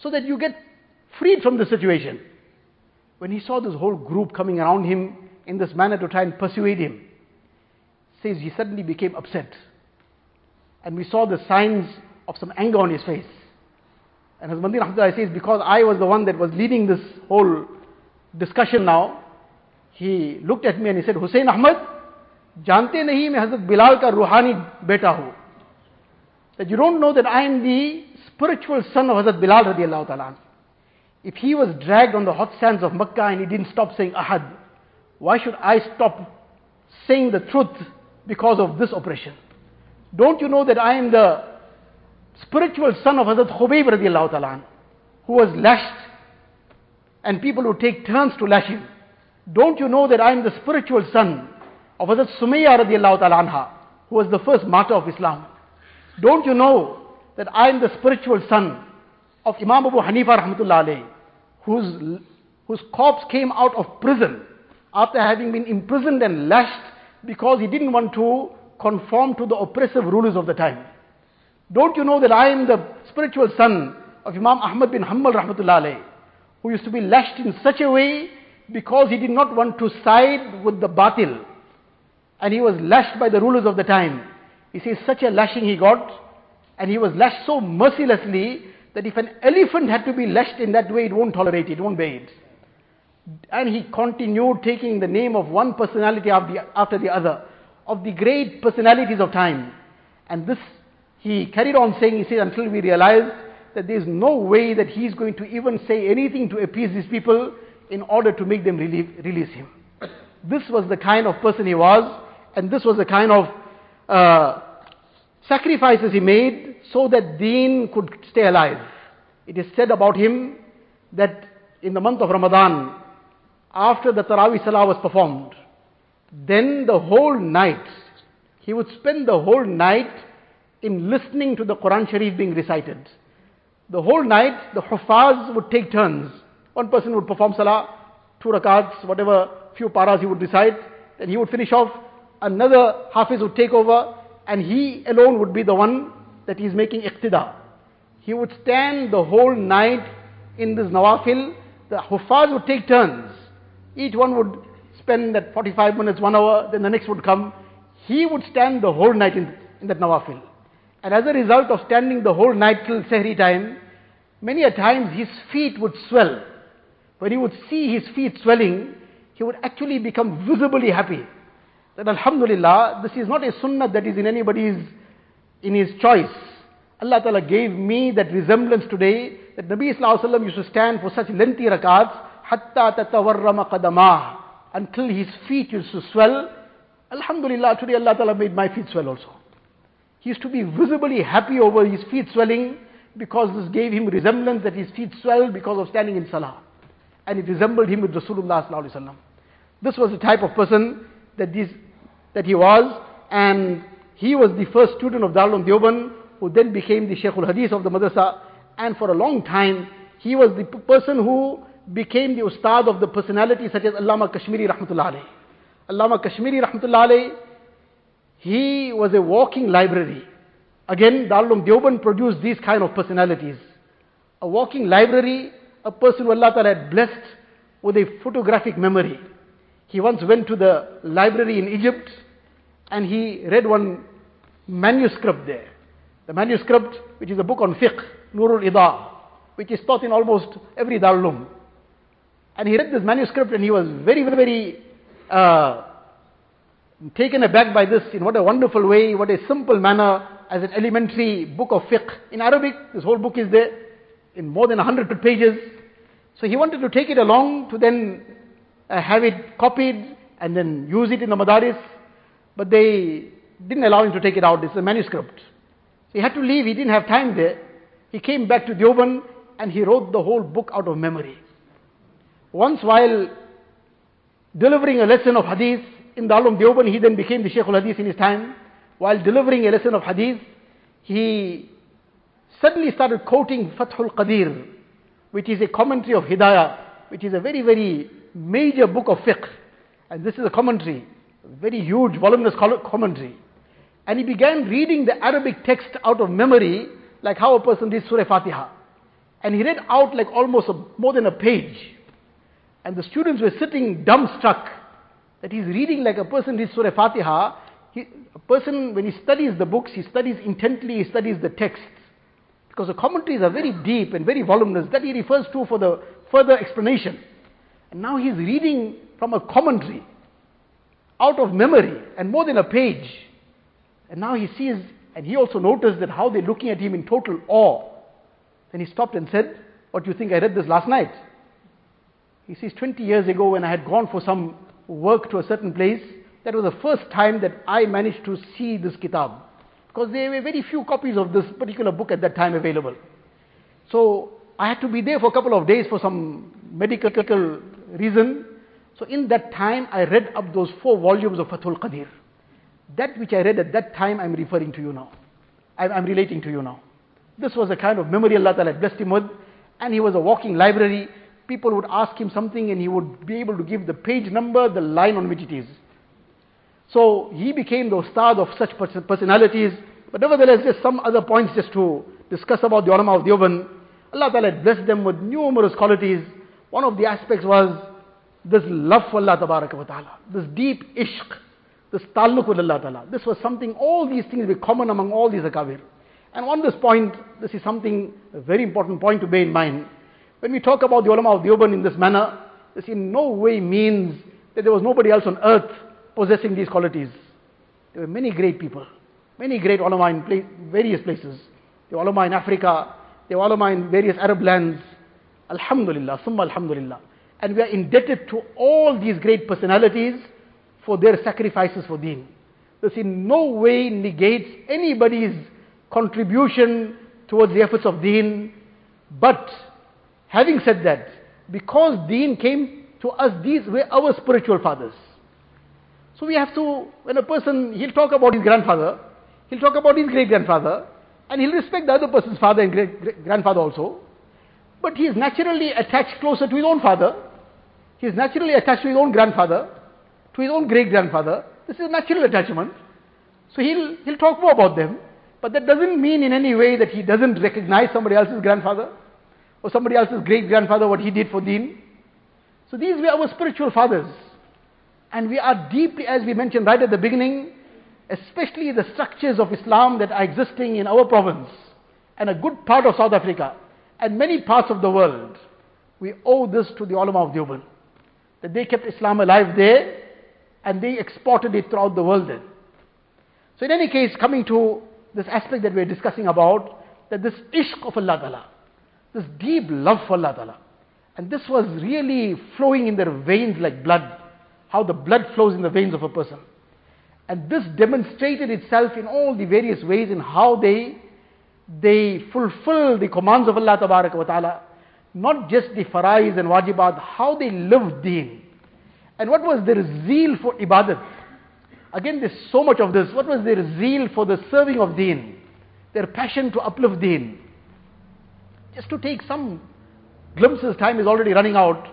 so that you get freed from the situation when he saw this whole group coming around him in this manner to try and persuade him, says he suddenly became upset. And we saw the signs of some anger on his face. And Hazrat Madni Rahmatullah says, because I was the one that was leading this whole discussion now, he looked at me and he said, Hussein Ahmad, jante nahi मैं Hazrat Bilal ka ruhani beta हूं that you don't know that I am the spiritual son of Hazrat Bilal radiallahu ta'ala. If he was dragged on the hot sands of Makkah and he didn't stop saying ahad, why should I stop saying the truth because of this oppression? Don't you know that I am the spiritual son of Hazrat Khubayb radiallahu ta'ala, who was lashed and people would take turns to lash him. Don't you know that I am the spiritual son of Hazrat Sumayya radiallahu ta'ala who was the first martyr of Islam? Don't you know that I am the spiritual son of Imam Abu Hanifa rahmatullah whose, whose corpse came out of prison after having been imprisoned and lashed because he didn't want to conform to the oppressive rulers of the time. Don't you know that I am the spiritual son of Imam Ahmad bin Hanbal who used to be lashed in such a way because he did not want to side with the batil. And he was lashed by the rulers of the time. He says such a lashing he got, and he was lashed so mercilessly that if an elephant had to be lashed in that way, it won't tolerate it, it won't bear it. And he continued taking the name of one personality after the other, of the great personalities of time. And this, he carried on saying, he said, until we realized that there is no way that he is going to even say anything to appease these people in order to make them relieve, release him. This was the kind of person he was, and this was the kind of uh, sacrifices he made so that deen could stay alive. It is said about him that in the month of Ramadan, after the Taraweeh Salah was performed, then the whole night, he would spend the whole night in listening to the Quran Sharif being recited. The whole night, the Hufaz would take turns. One person would perform Salah, two rakats, whatever few paras he would recite, then he would finish off. Another Hafiz would take over, and he alone would be the one that is making iqtida. He would stand the whole night in this nawafil. The Hufaz would take turns. Each one would spend that 45 minutes, one hour, then the next would come. He would stand the whole night in, in that nawafil. And as a result of standing the whole night till Sehri time, many a times his feet would swell. When he would see his feet swelling, he would actually become visibly happy. That Alhamdulillah, this is not a sunnah that is in anybody's, in his choice. Allah Ta'ala gave me that resemblance today that Nabi Sallallahu Alaihi used to stand for such lengthy rakats, hatta tatawarrama qadamah, until his feet used to swell. Alhamdulillah, today Allah Ta'ala made my feet swell also. He used to be visibly happy over his feet swelling because this gave him resemblance that his feet swelled because of standing in salah. And it resembled him with Rasulullah sallallahu alaihi wasallam. This was the type of person that, this, that he was and he was the first student of Darul Deoban who then became the Shaykhul Hadith of the madrasa and for a long time he was the person who became the ustad of the personalities such as Allama Kashmiri rahmatullah alayhi. Allama Kashmiri rahmatullah alayhi he was a walking library. Again, Darul Deoban produced these kind of personalities. A walking library, a person who Allah Ta'ala had blessed with a photographic memory. He once went to the library in Egypt and he read one manuscript there. The manuscript, which is a book on fiqh, Nurul Idah, which is taught in almost every Darul Uloom. And he read this manuscript and he was very, very, very uh, taken aback by this in what a wonderful way, what a simple manner as an elementary book of fiqh. In Arabic, this whole book is there in more than 100 pages. So he wanted to take it along to then uh, have it copied and then use it in the madaris. But they didn't allow him to take it out. It's a manuscript. So he had to leave. He didn't have time there. He came back to Deoban and he wrote the whole book out of memory. Once while delivering a lesson of hadith, in Darul Deoban, he then became the Shaykh al-Hadith in his time. While delivering a lesson of Hadith, he suddenly started quoting Fathul Qadir, which is a commentary of Hidayah, which is a very, very major book of fiqh. And this is a commentary, very huge, voluminous commentary. And he began reading the Arabic text out of memory, like how a person reads Surah Fatiha. And he read out like almost a, more than a page. And the students were sitting dumbstruck that he's reading like a person reads Surah Fatiha. He, a person, when he studies the books, he studies intently, he studies the texts. Because the commentaries are very deep and very voluminous. That he refers to for the further explanation. And now he's reading from a commentary out of memory and more than a page. And now he sees, and he also noticed that how they're looking at him in total awe. Then he stopped and said, What do you think? I read this last night. He says, 20 years ago when I had gone for some work to a certain place, that was the first time that I managed to see this kitab. Because there were very few copies of this particular book at that time available. So I had to be there for a couple of days for some medical reason. So in that time, I read up those four volumes of Fathul Qadir. That which I read at that time, I'm referring to you now. I'm, I'm relating to you now. This was a kind of memory Allah Ta'ala blessed him with. And he was a walking library people would ask him something and he would be able to give the page number, the line on which it is. So he became the ustad of such personalities. But nevertheless, just some other points just to discuss about the ulama of Deoban. Allah Ta'ala blessed them with numerous qualities. One of the aspects was this love for Allah wa Ta'ala, this deep ishq, this taluk with Allah Ta'ala. This was something, all these things were common among all these akabir. And on this point, this is something, a very important point to bear in mind. When we talk about the ulama of Deoban in this manner, this in no way means that there was nobody else on earth possessing these qualities. There were many great people, many great ulama in various places. The ulama in Africa, the ulama in various Arab lands. Alhamdulillah, summa alhamdulillah. And we are indebted to all these great personalities for their sacrifices for deen. this in no way negates anybody's contribution towards the efforts of deen. But having said that, because deen came to us, these were our spiritual fathers. So we have to, when a person, he'll talk about his grandfather, he'll talk about his great grandfather, and he'll respect the other person's father and great grandfather also. But he is naturally attached closer to his own father. He is naturally attached to his own grandfather, to his own great grandfather. This is a natural attachment. So he'll, he'll talk more about them. But that doesn't mean in any way that he doesn't recognize somebody else's grandfather or somebody else's great grandfather, what he did for deen. So these were our spiritual fathers. And we are deeply, as we mentioned right at the beginning, especially the structures of Islam that are existing in our province and a good part of South Africa and many parts of the world. We owe this to the ulama of Deoband. That they kept Islam alive there and they exported it throughout the world then. So in any case, coming to this aspect that we're discussing about, that this ishq of Allah Ta'ala, this deep love for Allah Ta'ala, and this was really flowing in their veins like blood, how the blood flows in the veins of a person. And this demonstrated itself in all the various ways in how they, they fulfill the commands of Allah Ta'ala, not just the farais and wajibat, how they lived deen. And what was their zeal for ibadat? Again, there's so much of this. What was their zeal for the serving of deen? Their passion to uplift deen. Just to take some glimpses, time is already running out.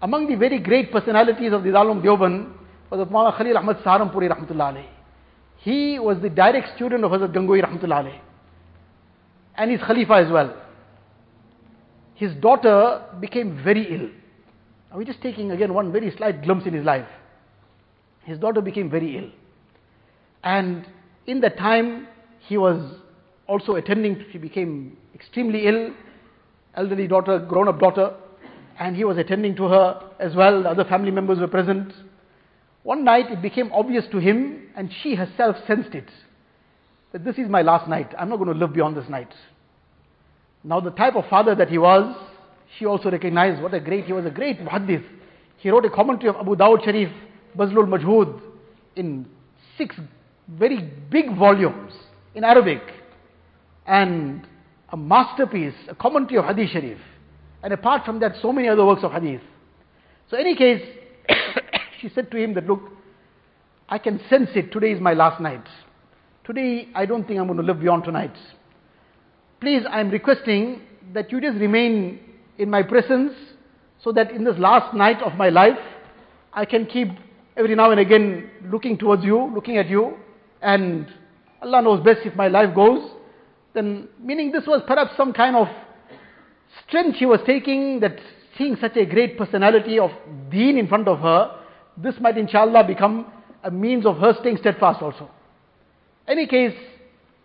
Among the very great personalities of the Darul Deoband was Maulana Khalil Ahmad Saharanpuri Rahmatullah. He was the direct student of Hazrat Gangohi Rahmatullah. And his Khalifa as well. His daughter became very ill. Now we're just taking again one very slight glimpse in his life. His daughter became very ill. And in that time, he was also attending, she became extremely ill, elderly daughter, grown up daughter, and he was attending to her as well. The other family members were present. One night it became obvious to him, and she herself sensed it, that this is my last night. I'm not going to live beyond this night. Now, the type of father that he was, she also recognized what a great, he was a great muhaddith. He wrote a commentary of Abu Dawud Sharif Bazlul Majhud, in six very big volumes in Arabic and a masterpiece, a commentary of Hadith Sharif. And apart from that, so many other works of Hadith. So, in any case, she said to him that, Look, I can sense it. Today is my last night. Today, I don't think I'm going to live beyond tonight. Please, I'm requesting that you just remain in my presence so that in this last night of my life, I can keep every now and again looking towards you, looking at you, and Allah knows best if my life goes, then meaning this was perhaps some kind of strength she was taking that seeing such a great personality of deen in front of her, this might inshallah become a means of her staying steadfast also. Any case,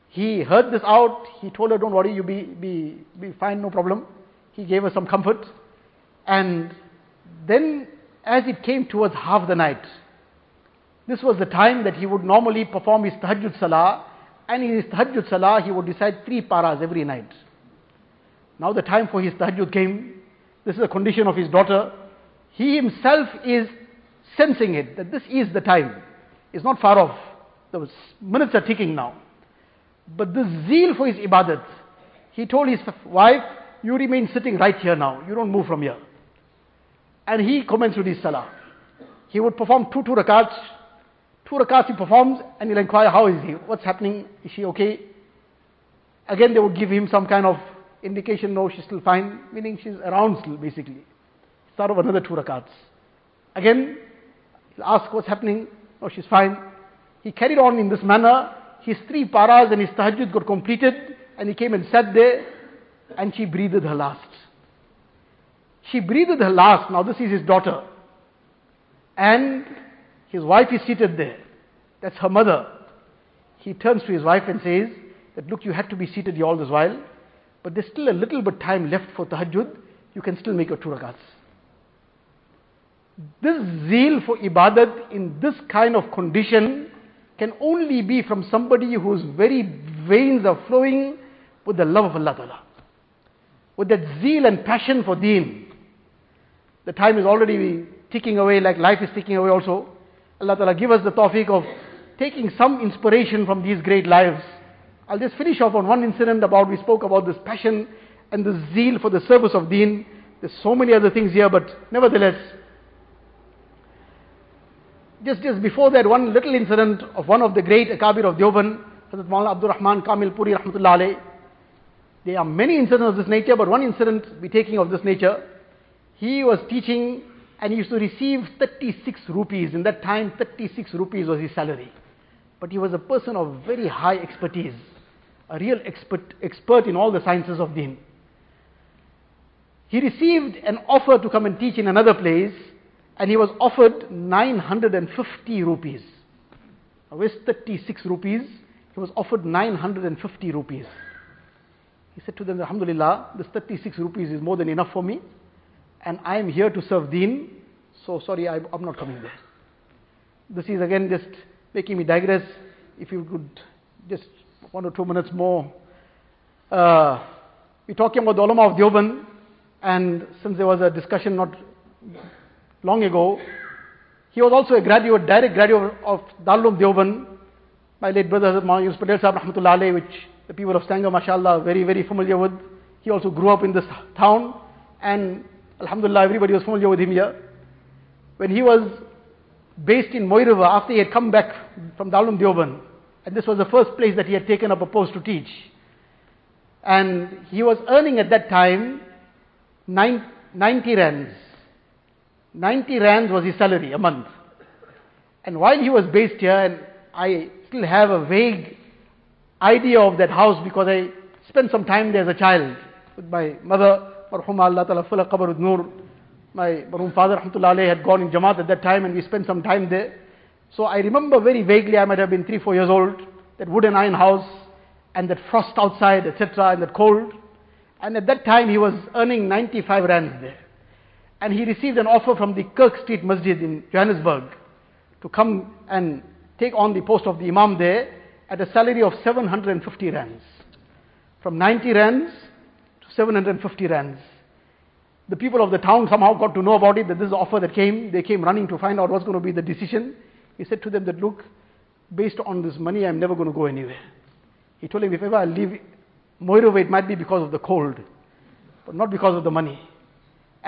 he heard this out, he told her, don't worry, you be, be, be fine, no problem. He gave her some comfort. And then as it came towards half the night, this was the time that he would normally perform his tahajjud salah, and in his tahajjud salah he would recite three paras every night. Now the time for his tahajjud came. This is a condition of his daughter. He himself is sensing it, that this is the time. It's not far off. The minutes are ticking now. But the zeal for his ibadat, he told his wife, you remain sitting right here now. You don't move from here. And he commenced with his salah. He would perform two, two rakats, Two rakats he performs and he'll inquire, how is he? What's happening? Is she okay? Again, they would give him some kind of indication, no, she's still fine, meaning she's around still, basically. Start of another two rakats. Again, he'll ask what's happening, no, she's fine. He carried on in this manner. His three paras and his tahajjud got completed, and he came and sat there, and she breathed her last. She breathed her last. Now, this is his daughter. And his wife is seated there. That's her mother. He turns to his wife and says that, look, you had to be seated here all this while, but there's still a little bit time left for tahajjud. You can still make your two rakats. This zeal for ibadat in this kind of condition can only be from somebody whose very veins are flowing with the love of Allah Ta'ala. With that zeal and passion for deen. The time is already ticking away like life is ticking away also. Allah Ta'ala give us the tawfiq of taking some inspiration from these great lives, I'll just finish off on one incident about, we spoke about this passion and the zeal for the service of deen. There's so many other things here, but nevertheless, just, just before that, one little incident of one of the great Akabir of Deoband, Hazrat Maulana Abdul Rahman Kamilpuri Rahmatullah. There are many incidents of this nature, but one incident we taking of this nature. He was teaching and he used to receive 36 rupees. In that time, 36 rupees was his salary. But he was a person of very high expertise, a real expert, expert in all the sciences of deen. He received an offer to come and teach in another place, and he was offered 950 rupees. With 36 rupees, he was offered 950 rupees. He said to them, Alhamdulillah, this 36 rupees is more than enough for me, and I am here to serve deen, so sorry, I, am not coming there. This is again just making me digress. If you could just one or two minutes more. Uh, we're talking about the ulama of Deoband, and since there was a discussion not long ago, he was also a graduate, direct graduate of Darul Deoband. My late brother Yusuf Patel Sahib Rahmatullah which the people of Stanger, mashallah, are very, very familiar with. He also grew up in this town, and Alhamdulillah, everybody was familiar with him here. When he was based in Mooi River, after he had come back from Darul Deoband, and this was the first place that he had taken up a post to teach. And he was earning at that time 90 rands. 90 rands was his salary a month. And while he was based here, and I still have a vague idea of that house because I spent some time there as a child with my mother, Marhuma Allah Ta'ala Fula Qabr Nur. My Marhum father, Rahmatullah had gone in Jamaat at that time and we spent some time there. So I remember very vaguely, I might have been three, four years old, that wood and iron house and that frost outside, etc., and that cold. And at that time he was earning 95 rands there. And he received an offer from the Kerk Street Masjid in Johannesburg to come and take on the post of the Imam there at a salary of 750 rands. From 90 rands to 750 rands. The people of the town somehow got to know about it, that this is offer that came. They came running to find out what's going to be the decision. He said to them that, look, based on this money, I'm never going to go anywhere. He told him, if ever I leave Mooi River, it might be because of the cold, but not because of the money.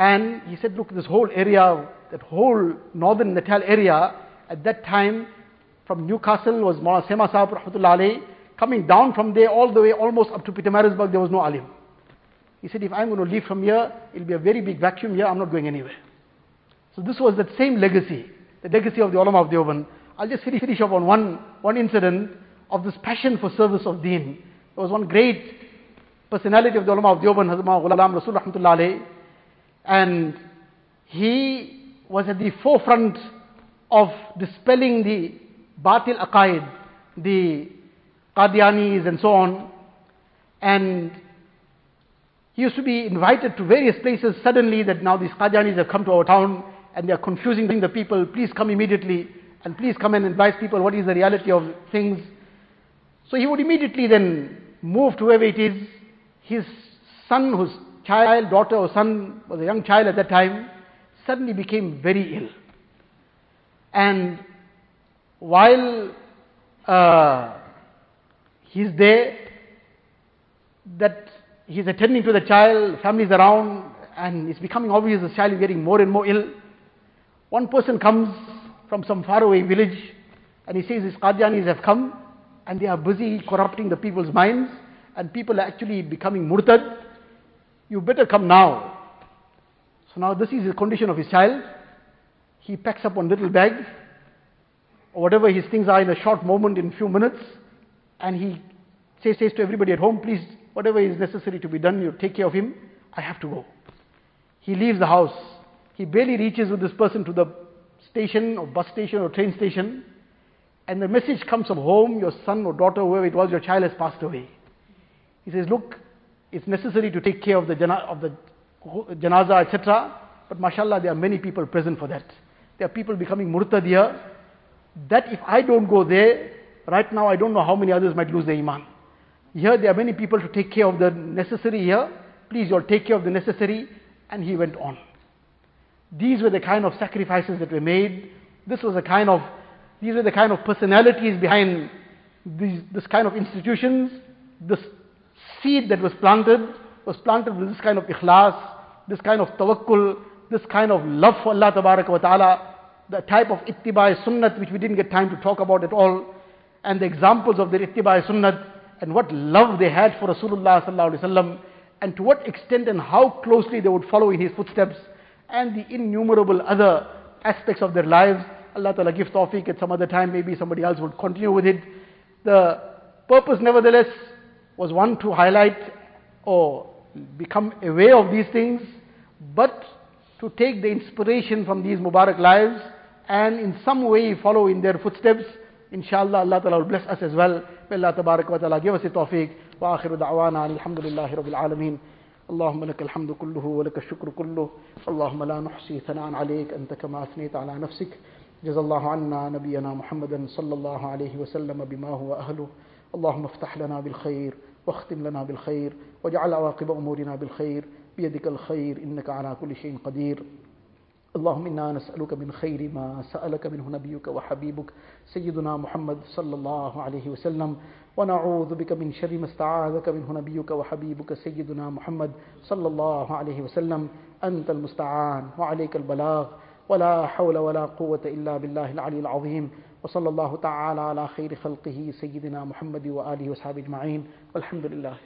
And he said, look, this whole area, that whole northern Natal area, at that time, from Newcastle was Maulana Sema Sahib coming down from there all the way almost up to Pietermaritzburg, there was no alim. He said, if I'm going to leave from here, it'll be a very big vacuum here, I'm not going anywhere. So this was that same legacy, the legacy of the ulama of Deoband. I'll just finish up on one, one incident of this passion for service of deen. There was one great personality of the ulama of Deoband, Hazrat Ghulam Rasul rahmatullah and he was at the forefront of dispelling the batil aqaid, the Qadianis and so on. And he used to be invited to various places suddenly that now these Qadianis have come to our town and they are confusing the people. Please come immediately and please come and advise people what is the reality of things. So he would immediately then move to wherever it is. His son, whose child, daughter or son was a young child at that time, suddenly became very ill. And while uh, he's there, that he's attending to the child, family's around, and it's becoming obvious the child is getting more and more ill. One person comes from some faraway village and he says his Qadianis have come and they are busy corrupting the people's minds and people are actually becoming murtad. You better come now. So now this is the condition of his child. He packs up one little bag or whatever his things are in a short moment, in a few minutes, and he says, says to everybody at home, please, whatever is necessary to be done, you take care of him, I have to go. He leaves the house. He barely reaches with this person to the station or bus station or train station, and the message comes from home, your son or daughter, whoever it was, your child has passed away. He says, look, it's necessary to take care of the, jana- of the janaza, etc., but mashallah, there are many people present for that. There are people becoming murtad here, that if I don't go there, right now I don't know how many others might lose their iman. Here there are many people to take care of the necessary here. Please, you'll take care of the necessary. And he went on. These were the kind of sacrifices that were made. This was a kind of These were the kind of personalities behind these, this kind of institutions. This seed that was planted was planted with this kind of ikhlas, this kind of tawakkul, this kind of love for Allah wa ta'ala, the type of ittibai sunnat which we didn't get time to talk about at all, and the examples of their ittibai sunnat, and what love they had for Rasulullah sallallahu alaihi wasallam, and to what extent and how closely they would follow in his footsteps, and the innumerable other aspects of their lives. Allah Ta'ala give tawfiq at some other time, maybe somebody else would continue with it. The purpose nevertheless was one to highlight or become aware of these things, but to take the inspiration from these Mubarak lives and in some way follow in their footsteps. Inshallah, Allah Ta'ala will bless us as well. May Allah Tabarak wa Ta'ala give us the tawfiq. وآخر دعوانا أن الحمد لله رب العالمين اللهم لك الحمد كله ولك الشكر كله اللهم لا نحصي ثناء عليك أنت كما أثنيت على نفسك جزا الله عنا نبينا محمدا صلى الله عليه وسلم بما هو أهله اللهم افتح لنا بالخير واختم لنا بالخير واجعل عواقب أمورنا بالخير بيدك الخير إنك على كل شيء قدير. اللهم إنا نسألك من خير ما سألك منه نبيك وحبيبك سيدنا محمد صلى الله عليه وسلم. ونعوذ بك من شر ما استعاذك منه نبيك وحبيبك سيدنا محمد صلى الله عليه وسلم. أنت المستعان وعليك البلاغ. ولا حول ولا قوة إلا بالله العلي العظيم. وصلى الله تعالى على خير خلقه سيدنا محمد وآله وصحبه أجمعين والحمد لله